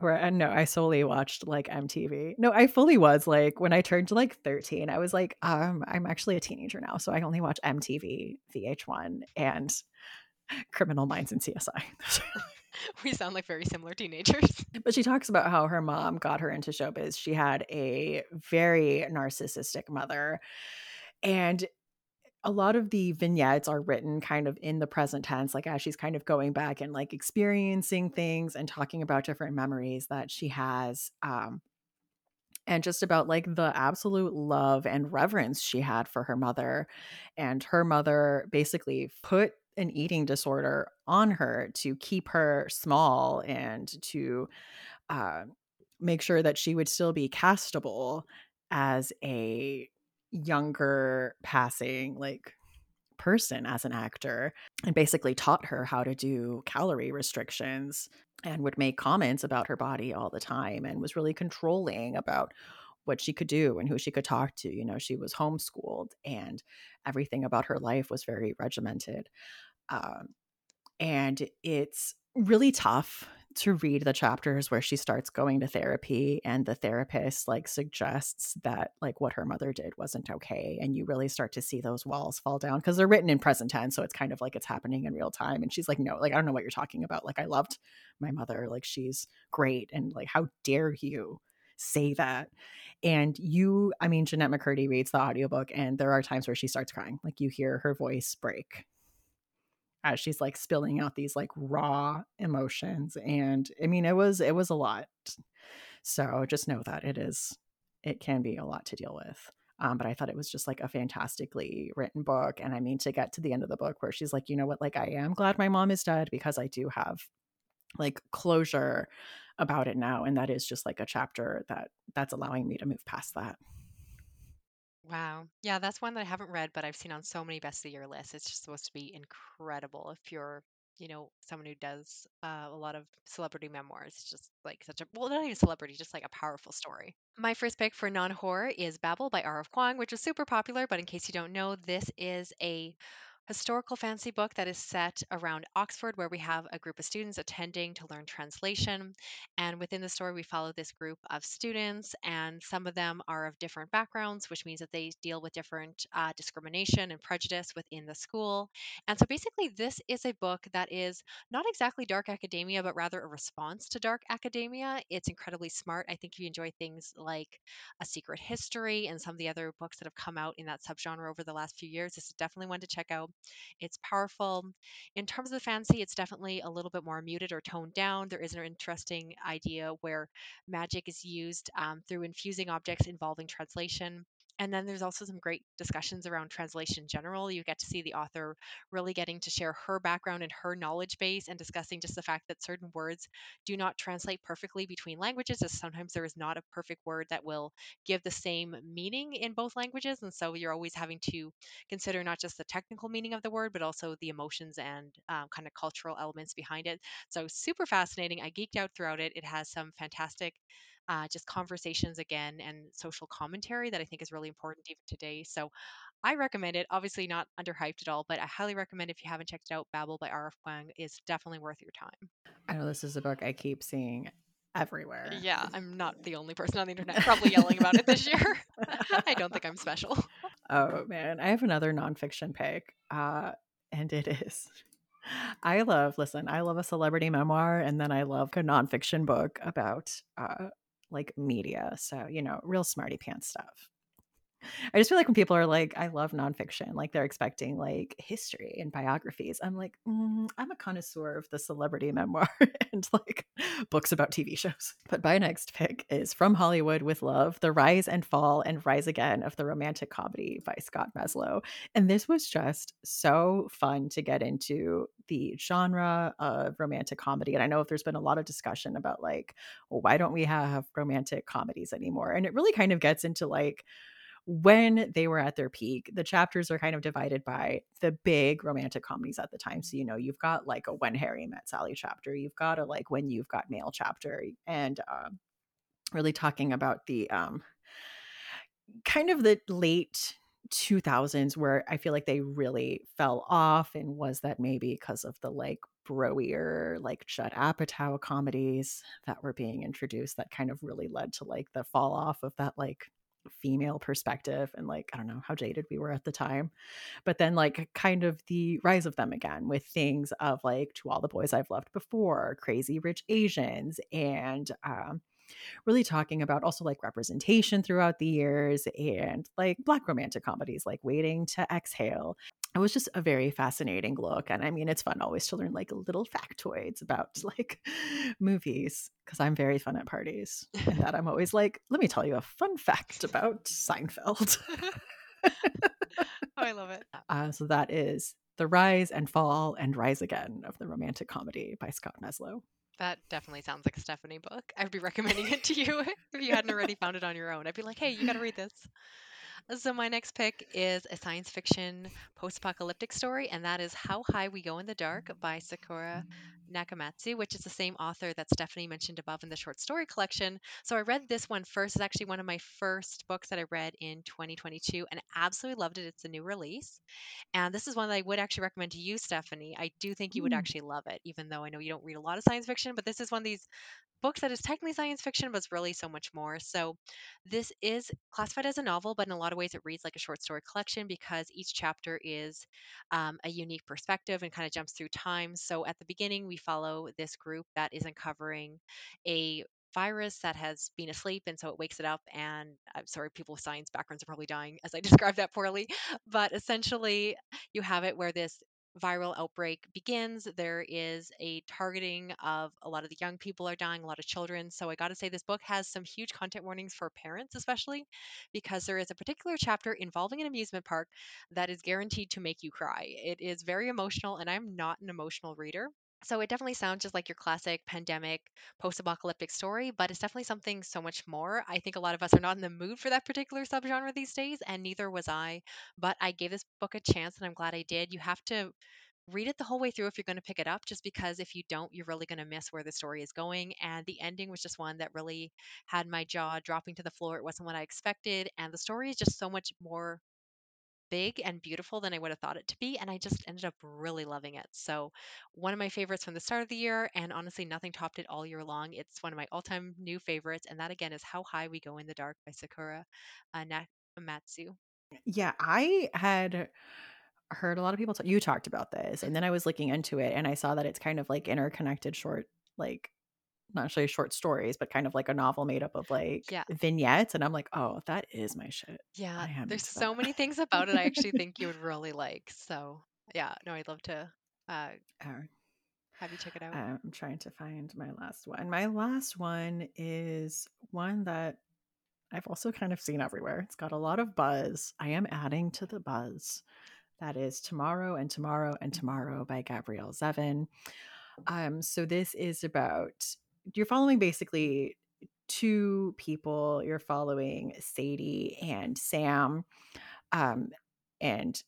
And no, I solely watched like MTV. No, I fully was like when I turned like 13, I was like, um, I'm actually a teenager now. So I only watch MTV, VH1, and Criminal Minds and CSI. we sound like very similar teenagers. But she talks about how her mom got her into showbiz. She had a very narcissistic mother. And a lot of the vignettes are written kind of in the present tense, like as she's kind of going back and like experiencing things and talking about different memories that she has. Um, and just about like the absolute love and reverence she had for her mother. And her mother basically put an eating disorder on her to keep her small and to uh, make sure that she would still be castable as a younger passing like person as an actor and basically taught her how to do calorie restrictions and would make comments about her body all the time and was really controlling about what she could do and who she could talk to. You know, she was homeschooled and everything about her life was very regimented. Um, and it's really tough to read the chapters where she starts going to therapy and the therapist like suggests that like what her mother did wasn't okay and you really start to see those walls fall down because they're written in present tense so it's kind of like it's happening in real time and she's like no like i don't know what you're talking about like i loved my mother like she's great and like how dare you say that? And you i mean jennette mccurdy reads the audiobook and there are times where she starts crying like you hear her voice break as she's like spilling out these like raw emotions and i mean it was it was a lot. So just know that it is it can be a lot to deal with. Um, but i thought it was just like a fantastically written book and i mean to get to the end of the book where she's like you know what? Like i am glad my mom is dead because i do have like closure about it now and that is just like a chapter that that's allowing me to move past that Wow. Yeah, that's one that I haven't read, but I've seen on so many best of the year lists. It's just supposed to be incredible if you're, you know, someone who does uh, a lot of celebrity memoirs. It's just like such a, well, not even celebrity, just like a powerful story. My first pick for non horror is Babel by R.F. Kuang, which is super popular, but in case you don't know, this is a historical fantasy book that is set around Oxford, where we have a group of students attending to learn translation. And within the story, we follow this group of students, and some of them are of different backgrounds, which means that they deal with different uh, discrimination and prejudice within the school. And so basically, this is a book that is not exactly dark academia, but rather a response to dark academia. It's incredibly smart. I think if you enjoy things like A Secret History and some of the other books that have come out in that subgenre over the last few years, this is definitely one to check out. It's powerful. In terms of the fantasy, it's definitely a little bit more muted or toned down. There is an interesting idea where magic is used um, through infusing objects involving translation. And then there's also some great discussions around translation general. You get to see the author really getting to share her background and her knowledge base and discussing just the fact that certain words do not translate perfectly between languages, as sometimes there is not a perfect word that will give the same meaning in both languages. And so you're always having to consider not just the technical meaning of the word, but also the emotions and um, kind of cultural elements behind it. So super fascinating. I geeked out throughout it. It has some fantastic uh, just conversations again and social commentary that I think is really important even today. So I recommend it. Obviously, not underhyped at all, but I highly recommend if you haven't checked it out. Babel by R.F. Kuang is definitely worth your time. I know this is a book I keep seeing everywhere. Yeah, I'm not the only person on the internet probably yelling about it this year. I don't think I'm special. Oh man, I have another nonfiction pick, uh, and it is. I love. Listen, I love a celebrity memoir, and then I love a nonfiction book about uh, like media. So you know, real smarty pants stuff. I just feel like when people are like, I love nonfiction, like they're expecting like history and biographies. I'm like, mm, I'm a connoisseur of the celebrity memoir and like books about TV shows. But my next pick is From Hollywood with Love The Rise and Fall and Rise Again of the Romantic Comedy by Scott Meslow. And this was just so fun to get into the genre of romantic comedy. And I know if there's been a lot of discussion about like, well, why don't we have romantic comedies anymore? And it really kind of gets into like, when they were at their peak, the chapters are kind of divided by the big romantic comedies at the time. So, you know, you've got like a When Harry Met Sally chapter, you've got a like When You've Got Mail chapter, and um, really talking about the um, kind of the late 2000s where I feel like they really fell off. And was that maybe because of the like broier, like Judd Apatow comedies that were being introduced that kind of really led to like the fall off of that like female perspective and like i don't know how jaded we were at the time but then like kind of the rise of them again with things of like to all the boys i've loved before crazy rich asians and um really talking about also like representation throughout the years and like black romantic comedies like waiting to exhale. It was just a very fascinating look and i mean it's fun always to learn like little factoids about like movies because i'm very fun at parties and that i'm always like let me tell you a fun fact about seinfeld. Oh, I love it. uh, so that is the rise and fall and rise again of the romantic comedy by scott meslow That definitely sounds like a Stephanie book. I'd be recommending it to you if you hadn't already found it on your own. I'd be like, hey, you got to read this. So, my next pick is a science fiction post apocalyptic story, and that is How High We Go in the Dark by Sequoia Nagamatsu, which is the same author that Stephanie mentioned above in the short story collection. So, I read this one first. It's actually one of my first books that I read in 2022 and absolutely loved it. It's a new release. And this is one that I would actually recommend to you, Stephanie. I do think you would Mm. actually love it, even though I know you don't read a lot of science fiction, but this is one of these books that is technically science fiction, but it's really so much more. So, this is classified as a novel, but in a lot of ways, it reads like a short story collection because each chapter is um, a unique perspective and kind of jumps through time. So, at the beginning, we follow this group that is uncovering a virus that has been asleep and so it wakes it up and i'm sorry people with science backgrounds are probably dying as i described that poorly but essentially you have it where this viral outbreak begins, there is a targeting of a lot of the young people are dying, a lot of children. So I got to say, this book has some huge content warnings for parents, especially because there is a particular chapter involving an amusement park that is guaranteed to make you cry. It is very emotional, and I'm not an emotional reader. So it definitely sounds just like your classic pandemic post-apocalyptic story, but it's definitely something so much more. I think a lot of us are not in the mood for that particular subgenre these days, and neither was I. But I gave this book a chance, and I'm glad I did. You have to read it the whole way through if you're going to pick it up, just because if you don't, you're really going to miss where the story is going. And the ending was just one that really had my jaw dropping to the floor. It wasn't what I expected, and the story is just so much more big and beautiful than I would have thought it to be. And I just ended up really loving it. So, one of my favorites from the start of the year, and honestly, nothing topped it all year long. It's one of my all time new favorites. And that again is How High We Go in the Dark by Sequoia uh, Nagamatsu. Yeah, I had heard a lot of people talk you talked about this, and then I was looking into it, and I saw that it's kind of like interconnected short, like not necessarily short stories, but kind of like a novel made up of like Yeah. vignettes, and I'm like, "Oh, that is my shit. Yeah. There's so many things about it I actually think you would really like. So, yeah, no, I'd love to uh, that." have you check it out. I'm trying to find my last one. My last one is one that I've also kind of seen everywhere. It's got a lot of buzz. I am adding to the buzz. That is Tomorrow and Tomorrow and Tomorrow by Gabrielle Zevin. Um, so this is about you're following basically two people. You're following Sadie and Sam. Um, and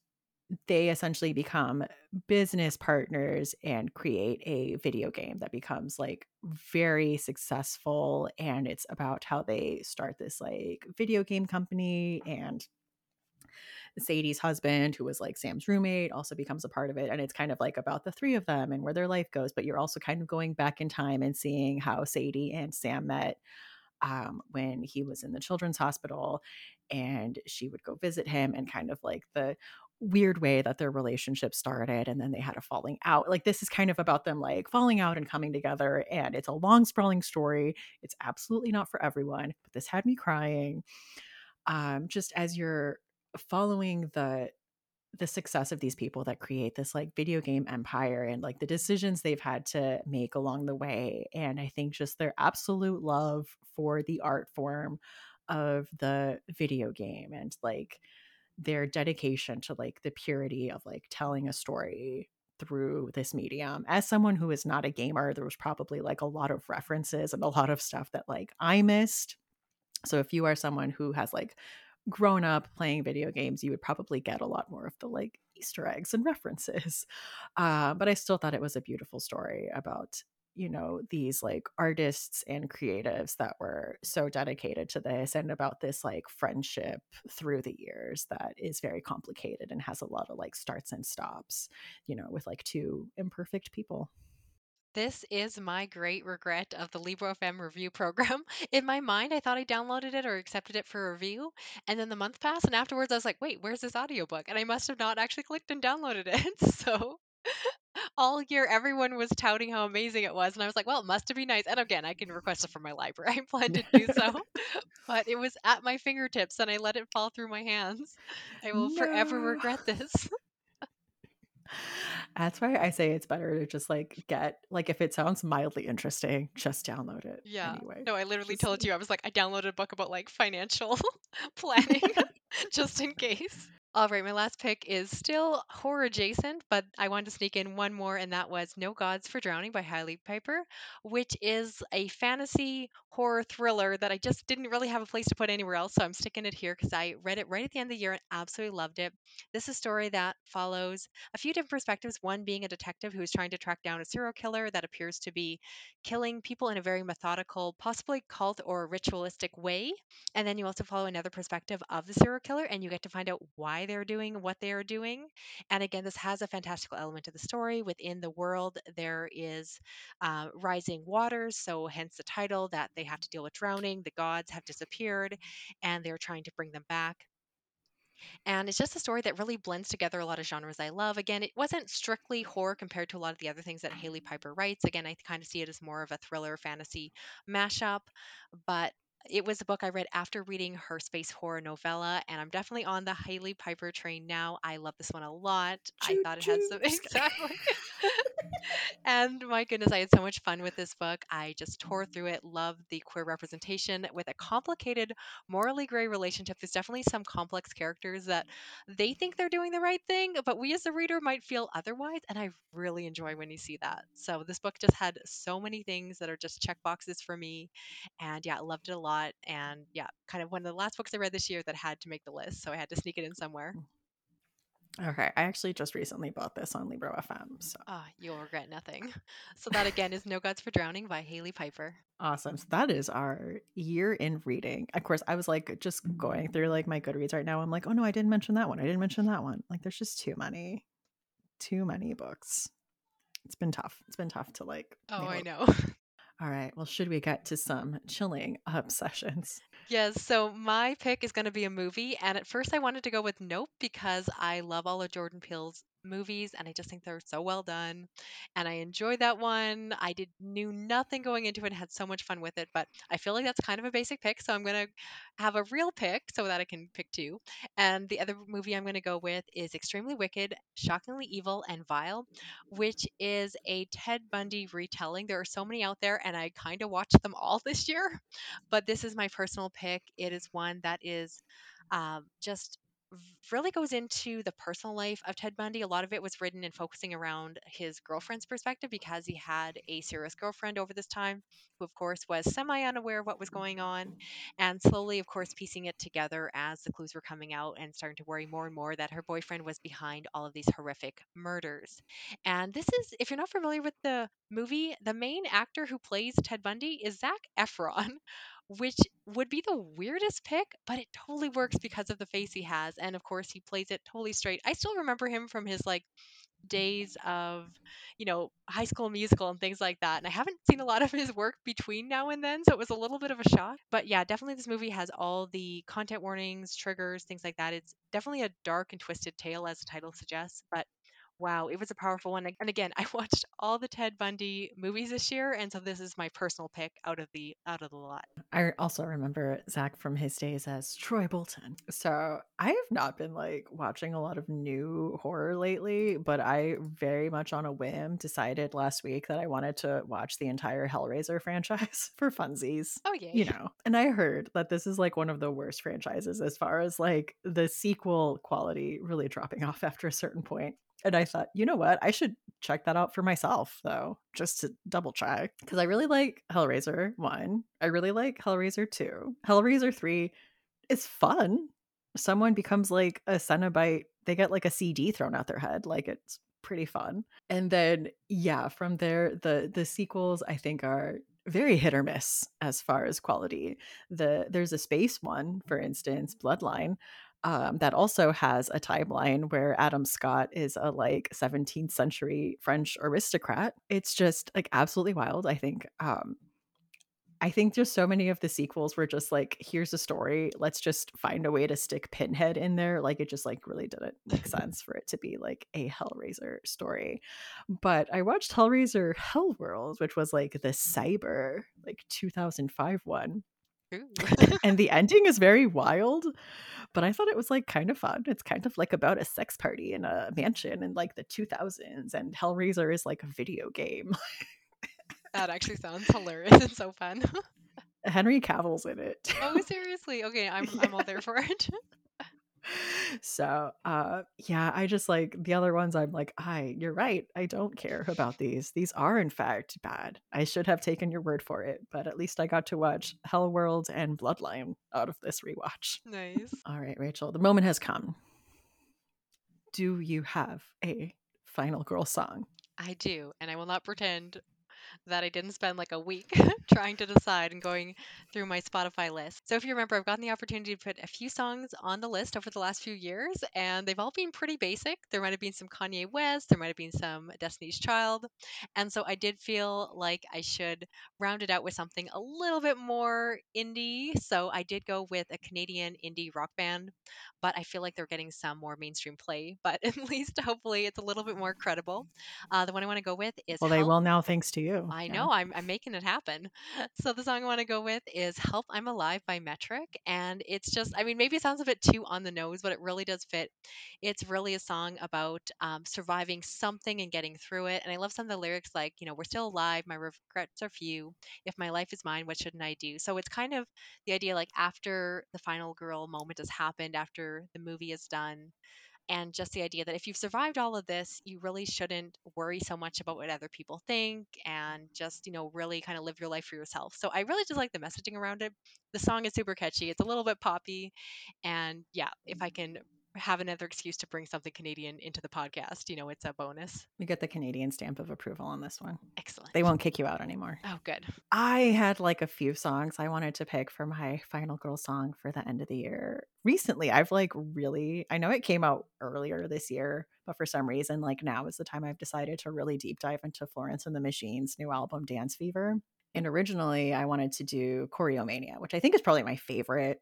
they essentially become business partners and create a video game that becomes like very successful and it's about how they start this like video game company and Sadie's husband who was like Sam's roommate also becomes a part of it and it's kind of like about the three of them and where their life goes but you're also kind of going back in time and seeing how Sadie and Sam met um, when he was in the children's hospital and she would go visit him and kind of like the weird way that their relationship started and then they had a falling out. Like this is kind of about them like falling out and coming together and it's a long sprawling story. It's absolutely not for everyone but this had me crying. Um just as you're following the the success of these people that create this like video game empire and like the decisions they've had to make along the way and i think just their absolute love for the art form of the video game and like their dedication to like the purity of like telling a story through this medium. As someone who is not a gamer there was probably like a lot of references and a lot of stuff that like i missed. So if you are someone who has like grown up playing video games, you would probably get a lot more of the like Easter eggs and references. Uh, but I still thought it was a beautiful story about, you know, these like artists and creatives that were so dedicated to this and about this like friendship through the years that is very complicated and has a lot of like starts and stops, you know, with like two imperfect people. This is my great regret of the Libro FM review program. In my mind, I thought I downloaded it or accepted it for review, and then the month passed, and afterwards I was like, "Wait, where's this audiobook?" And I must have not actually clicked and downloaded it. So all year everyone was touting how amazing it was, and I was like, "Well, it must be nice." And again, I can request it from my library. I plan to do so, but it was at my fingertips, and I let it fall through my hands. I will forever regret this. That's why I say it's better to just like get like if it sounds mildly interesting, just download it Yeah. anyway. No, I literally Just told you I was like, I downloaded a book about like financial planning just in case. All right, my last pick is still horror adjacent, but I wanted to sneak in one more, and that was No Gods for Drowning by Hailey Piper, which is a fantasy horror thriller that I just didn't really have a place to put anywhere else. So I'm sticking it here because I read it right at the end of the year and absolutely loved it. This is a story that follows a few different perspectives, one being a detective who is trying to track down a serial killer that appears to be killing people in a very methodical, possibly cult or ritualistic way. And then you also follow another perspective of the serial killer, and you get to find out why they're doing what they are doing. And again, this has a fantastical element to the story. Within the world, there is uh, rising waters, so hence the title that they have to deal with drowning. The gods have disappeared, and they're trying to bring them back. And it's just a story that really blends together a lot of genres I love. Again, it wasn't strictly horror compared to a lot of the other things that Hailey Piper writes. Again, I kind of see it as more of a thriller fantasy mashup, but it was a book I read after reading her space horror novella, and I'm definitely on the Hailey Piper train now. I love this one a lot. I Choo thought it had some exactly. and my goodness, I had so much fun with this book. I just tore through it, loved the queer representation with a complicated, morally gray relationship. There's definitely some complex characters that they think they're doing the right thing, but we as the reader might feel otherwise. And I really enjoy when you see that. So this book just had so many things that are just check boxes for me. And yeah, I loved it a lot. And yeah, kind of one of the last books I read this year that had to make the list. So I had to sneak it in somewhere. Okay, I actually just recently bought this on Libro FM. So Ah, you'll regret nothing. So that again is No Gods for Drowning by Hailey Piper. awesome. So that is our year in reading. Of course, I was like just going through like my Goodreads right now. I'm like, oh no, I didn't mention that one. I didn't mention that one. Like, there's just too many, too many books. It's been tough. It's been tough to like. Oh, I know. All right. Well, should we get to some chilling obsessions? Yes, so my pick is going to be a movie. And at first, I wanted to go with Nope because I love all of Jordan Peele's movies and I just think they're so well done. And I enjoyed that one. I did knew nothing going into it and had so much fun with it, but I feel like that's kind of a basic pick. So I'm going to have a real pick so that I can pick two. And the other movie I'm going to go with is Extremely Wicked, Shockingly Evil, and Vile, which is a Ted Bundy retelling. There are so many out there, and I kind of watched them all this year but this is my personal pick. It is one that is um, just really goes into the personal life of Ted Bundy. A lot of it was written and focusing around his girlfriend's perspective because he had a serious girlfriend over this time, who, of course, was semi unaware of what was going on, and slowly, of course, piecing it together as the clues were coming out and starting to worry more and more that her boyfriend was behind all of these horrific murders. And this is, if you're not familiar with the movie, the main actor who plays Ted Bundy is Zac Efron which would be the weirdest pick, but it totally works because of the face he has. And of course, he plays it totally straight. I still remember him from his like days of, you know, high school musical and things like that. And I haven't seen a lot of his work between now and then, so it was a little bit of a shock. But yeah, definitely this movie has all the content warnings, triggers, things like that. It's definitely a dark and twisted tale, as the title suggests, but Wow, it was a powerful one. And again, I watched all the Ted Bundy movies this year, and so this is my personal pick out of the out of the lot. I also remember Zac from his days as Troy Bolton. So I have not been like watching a lot of new horror lately, but I very much on a whim decided last week that I wanted to watch the entire Hellraiser franchise for funsies. Oh yay. You know, and I heard that this is like one of the worst franchises as far as like the sequel quality really dropping off after a certain point. And I thought, you know what? I should check that out for myself, though, just to double check. Because I really like Hellraiser 1. I really like Hellraiser 2. Hellraiser 3 is fun. Someone becomes like a Cenobite, they get like a CD thrown out their head. Like it's pretty fun. And then, yeah, from there, the the sequels I think are very hit or miss as far as quality. The there's a space one, for instance, Bloodline, um, that also has a timeline where Adam Scott is a like 17th century French aristocrat. It's just like absolutely wild. I think um, I think just so many of the sequels were just like, here's a story. Let's just find a way to stick Pinhead in there. Like it just like really didn't make sense for it to be like a Hellraiser story. But I watched Hellraiser Hellworld, which was like the cyber like 2005 one. And the ending is very wild, but I thought it was like kind of fun. It's kind of like about a sex party in a mansion in like the 2000s, and Hellraiser is like a video game. that actually sounds hilarious and so fun. Henry Cavill's in it. oh seriously? Okay, I'm I'm all there for it. so uh yeah i just like the other ones i'm like i you're right i don't care about these these are in fact bad i should have taken your word for it but at least i got to watch hell world and bloodline out of this rewatch. Nice. all right rachel the moment has come. Do you have a final girl song? I do, and I will not pretend that I didn't spend like a week trying to decide and going through my Spotify list. So if you remember, I've gotten the opportunity to put a few songs on the list over the last few years, and they've all been pretty basic. There might have been some Kanye West, there might have been some Destiny's Child, and so I did feel like I should round it out with something a little bit more indie. So I did go with a Canadian indie rock band, but I feel like they're getting some more mainstream play. But at least hopefully it's a little bit more credible. Uh, the one I want to go with is well they will now thanks to you I know, I'm, I'm making it happen. So the song I want to go with is Help I'm Alive by Metric. And it's just, I mean, maybe it sounds a bit too on the nose, but it really does fit. It's really a song about um, surviving something and getting through it. And I love some of the lyrics like, you know, we're still alive, my regrets are few. If my life is mine, what shouldn't I do? So it's kind of the idea like after the final girl moment has happened, after the movie is done, and just the idea that if you've survived all of this you really shouldn't worry so much about what other people think and just you know really kind of live your life for yourself. So i really just like the messaging around it. The song is super catchy it's a little bit poppy and yeah if i mm. can have another excuse to bring something canadian into the podcast you know it's a bonus. We get the canadian stamp of approval on this one. Excellent. they won't kick you out anymore. Oh good. I had like a few songs I wanted to pick for my final girl song for the end of the year. Recently, I've like really, I know it came out earlier this year, but for some reason, like now is the time I've decided to really deep dive into Florence and the Machine's new album, Dance Fever. And originally, I wanted to do Choreomania, which I think is probably my favorite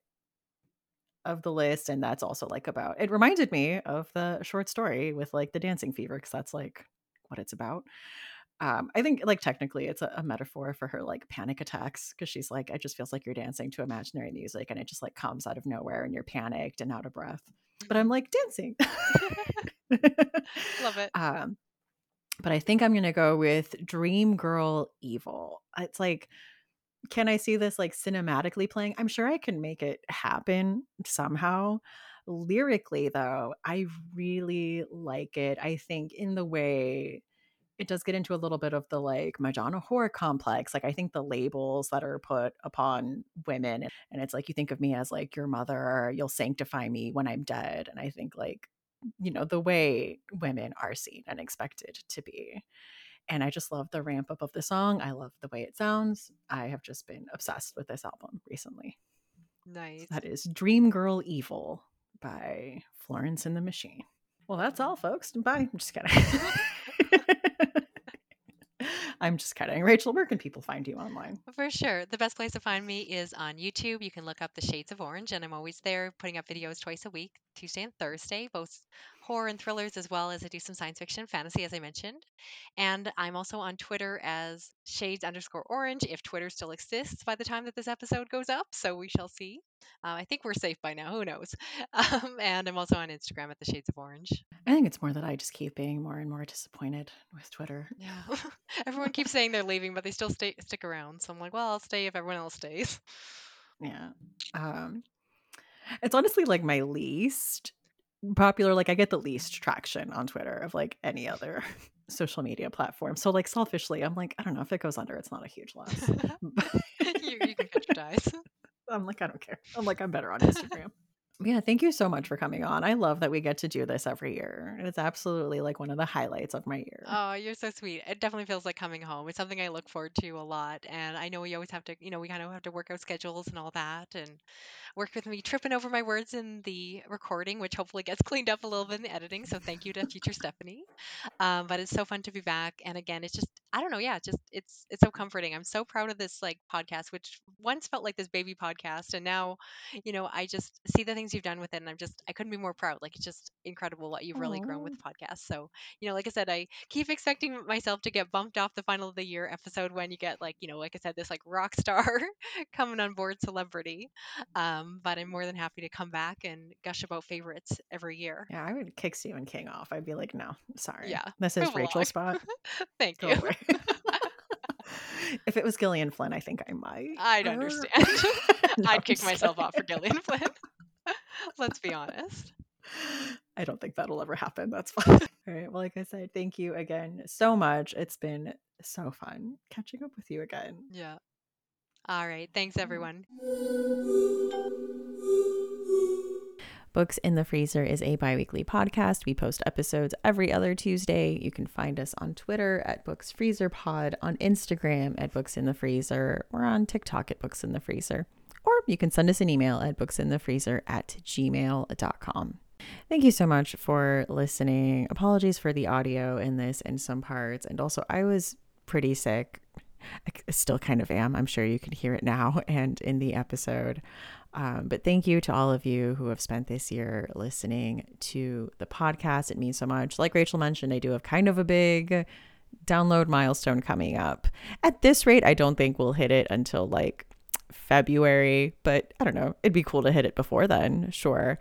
of the list. And that's also like about, it reminded me of the short story with like the dancing fever, because that's like what it's about um, I think like technically it's a, a metaphor for her like panic attacks because she's like, it just feels like you're dancing to imaginary music and it just like comes out of nowhere and you're panicked and out of breath. But I'm like dancing. love it um, but I think I'm gonna go with Dream Girl Evil. It's like, can I see this like cinematically playing? I'm sure I can make it happen somehow. Lyrically, though, I really like it. I think in the way it does get into a little bit of the like Madonna whore complex. Like I think the labels that are put upon women, and it's like you think of me as like your mother, you'll sanctify me when I'm dead. And I think like, you know, the way women are seen and expected to be. And I just love the ramp up of the song. I love the way it sounds. I have just been obsessed with this album recently. nice That is Dream Girl Evil by Florence and the Machine. Well, that's all, folks. Bye. I'm just kidding. I'm just kidding. Rachel, where can people find you online? For sure. The best place to find me is on YouTube. You can look up The Shades of Orange, and I'm always there putting up videos twice a week, Tuesday and Thursday, both horror and thrillers, as well as I do some science fiction fantasy, as I mentioned. And I'm also on Twitter as Shades underscore Orange, if Twitter still exists by the time that this episode goes up. So we shall see. Uh, I think we're safe by now. Who knows? Um, and I'm also on Instagram at The Shades of Orange. I think it's more that I just keep being more and more disappointed with Twitter. Yeah. everyone keeps saying they're leaving, but they still stay stick around. So I'm like, well, I'll stay if everyone else stays. Yeah. Um, it's honestly like my least popular. Like I get the least traction on Twitter of like any other social media platform. So like selfishly, I'm like, I don't know if it goes under, it's not a huge loss. You, you can cut your ties. I'm like, I don't care. I'm like, I'm better on Instagram. Yeah, thank you so much for coming on. I love that we get to do this every year. It's absolutely like one of the highlights of my year. Oh, you're so sweet. It definitely feels like coming home. It's something I look forward to a lot. And I know we always have to, you know, we kind of have to work out schedules and all that and work with me tripping over my words in the recording, which hopefully gets cleaned up a little bit in the editing. So thank you to future Stephanie. Um, but it's so fun to be back. And again, it's just, I don't know. Yeah, just it's, it's so comforting. I'm so proud of this like podcast, which once felt like this baby podcast. And now, you know, I just see the things you've done with it. And I'm just, I couldn't be more proud. Like, it's just incredible what you've really grown with the podcast. So, you know, like I said, I keep expecting myself to get bumped off the final of the year episode when you get like, you know, like I said, this like rock star coming on board celebrity. Um, but I'm more than happy to come back and gush about favorites every year. Yeah, I would kick Stephen King off. I'd be like, no, sorry. Yeah, This is. Rachel's spot. Thank Go you. if it was Gillian Flynn, I think I might. I'd Uh, understand. I'd kick myself off for Gillian Flynn. Let's be honest. I don't think that'll ever happen. That's fine. All right. Well, like I said, thank you again so much. It's been so fun catching up with you again. Yeah. All right. Thanks, everyone. Books in the Freezer is a bi weekly podcast. We post episodes every other Tuesday. You can find us on Twitter at Books Freezer Pod, on Instagram at Books in the Freezer, or on TikTok at Books in the Freezer. Or you can send us an email at booksinthefreezer at gmail.com. Thank you so much for listening. Apologies for the audio in this in some parts. And also, I was pretty sick. I still kind of am. I'm sure you can hear it now and in the episode. Um, but thank you to all of you who have spent this year listening to the podcast. It means so much. Like Rachel mentioned, I do have kind of a big download milestone coming up. At this rate, I don't think we'll hit it until like February, but I don't know. It'd be cool to hit it before then, sure.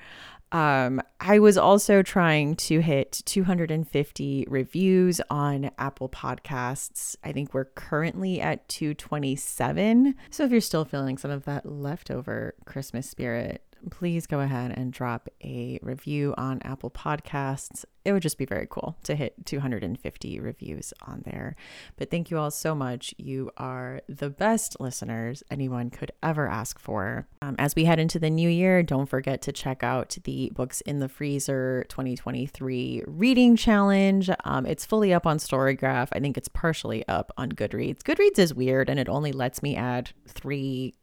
Um, I was also trying to hit 250 reviews on Apple Podcasts. I think we're currently at 227. So if you're still feeling some of that leftover Christmas spirit, please go ahead and drop a review on Apple Podcasts. It would just be very cool to hit 250 reviews on there. But thank you all so much. You are the best listeners anyone could ever ask for. Um, as we head into the new year, don't forget to check out the Books in the Freezer 2023 reading challenge. Um, it's fully up on Storygraph. I think it's partially up on Goodreads. Goodreads is weird and it only lets me add three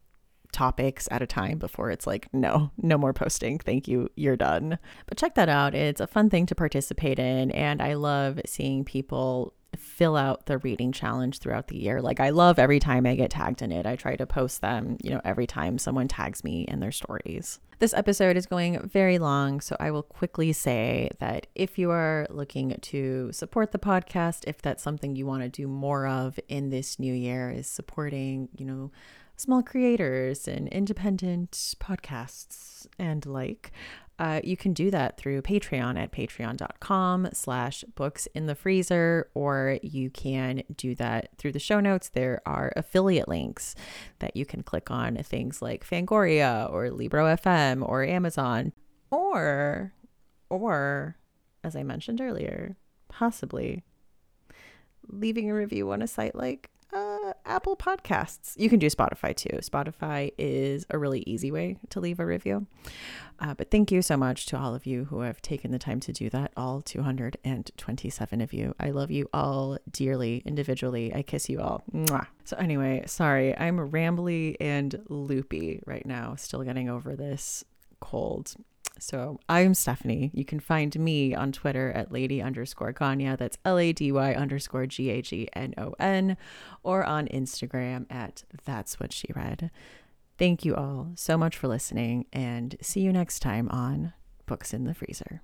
topics at a time before it's like, no, no more posting. Thank you. You're done. But check that out. It's a fun thing to participate in. And I love seeing people fill out the reading challenge throughout the year. Like I love every time I get tagged in it. I try to post them, you know, every time someone tags me in their stories. This episode is going very long, so I will quickly say that if you are looking to support the podcast, if that's something you want to do more of in this new year is supporting, you know, small creators and independent podcasts and like, uh, you can do that through Patreon at patreon.com slash books in the freezer, or you can do that through the show notes. There are affiliate links that you can click on things like Fangoria or Libro FM or Amazon, or, or as I mentioned earlier, possibly leaving a review on a site like uh, Apple Podcasts. You can do Spotify too. Spotify is a really easy way to leave a review. Uh, but thank you so much to all of you who have taken the time to do that, all 227 of you. I love you all dearly, individually. I kiss you all. Mwah. So, anyway, sorry, I'm rambly and loopy right now, still getting over this cold. So I'm Stephanie. You can find me on Twitter at lady underscore Gagnon. That's L A D Y underscore G A G N O N, or on Instagram at That's What She Read. Thank you all so much for listening, and see you next time on Books in the Freezer.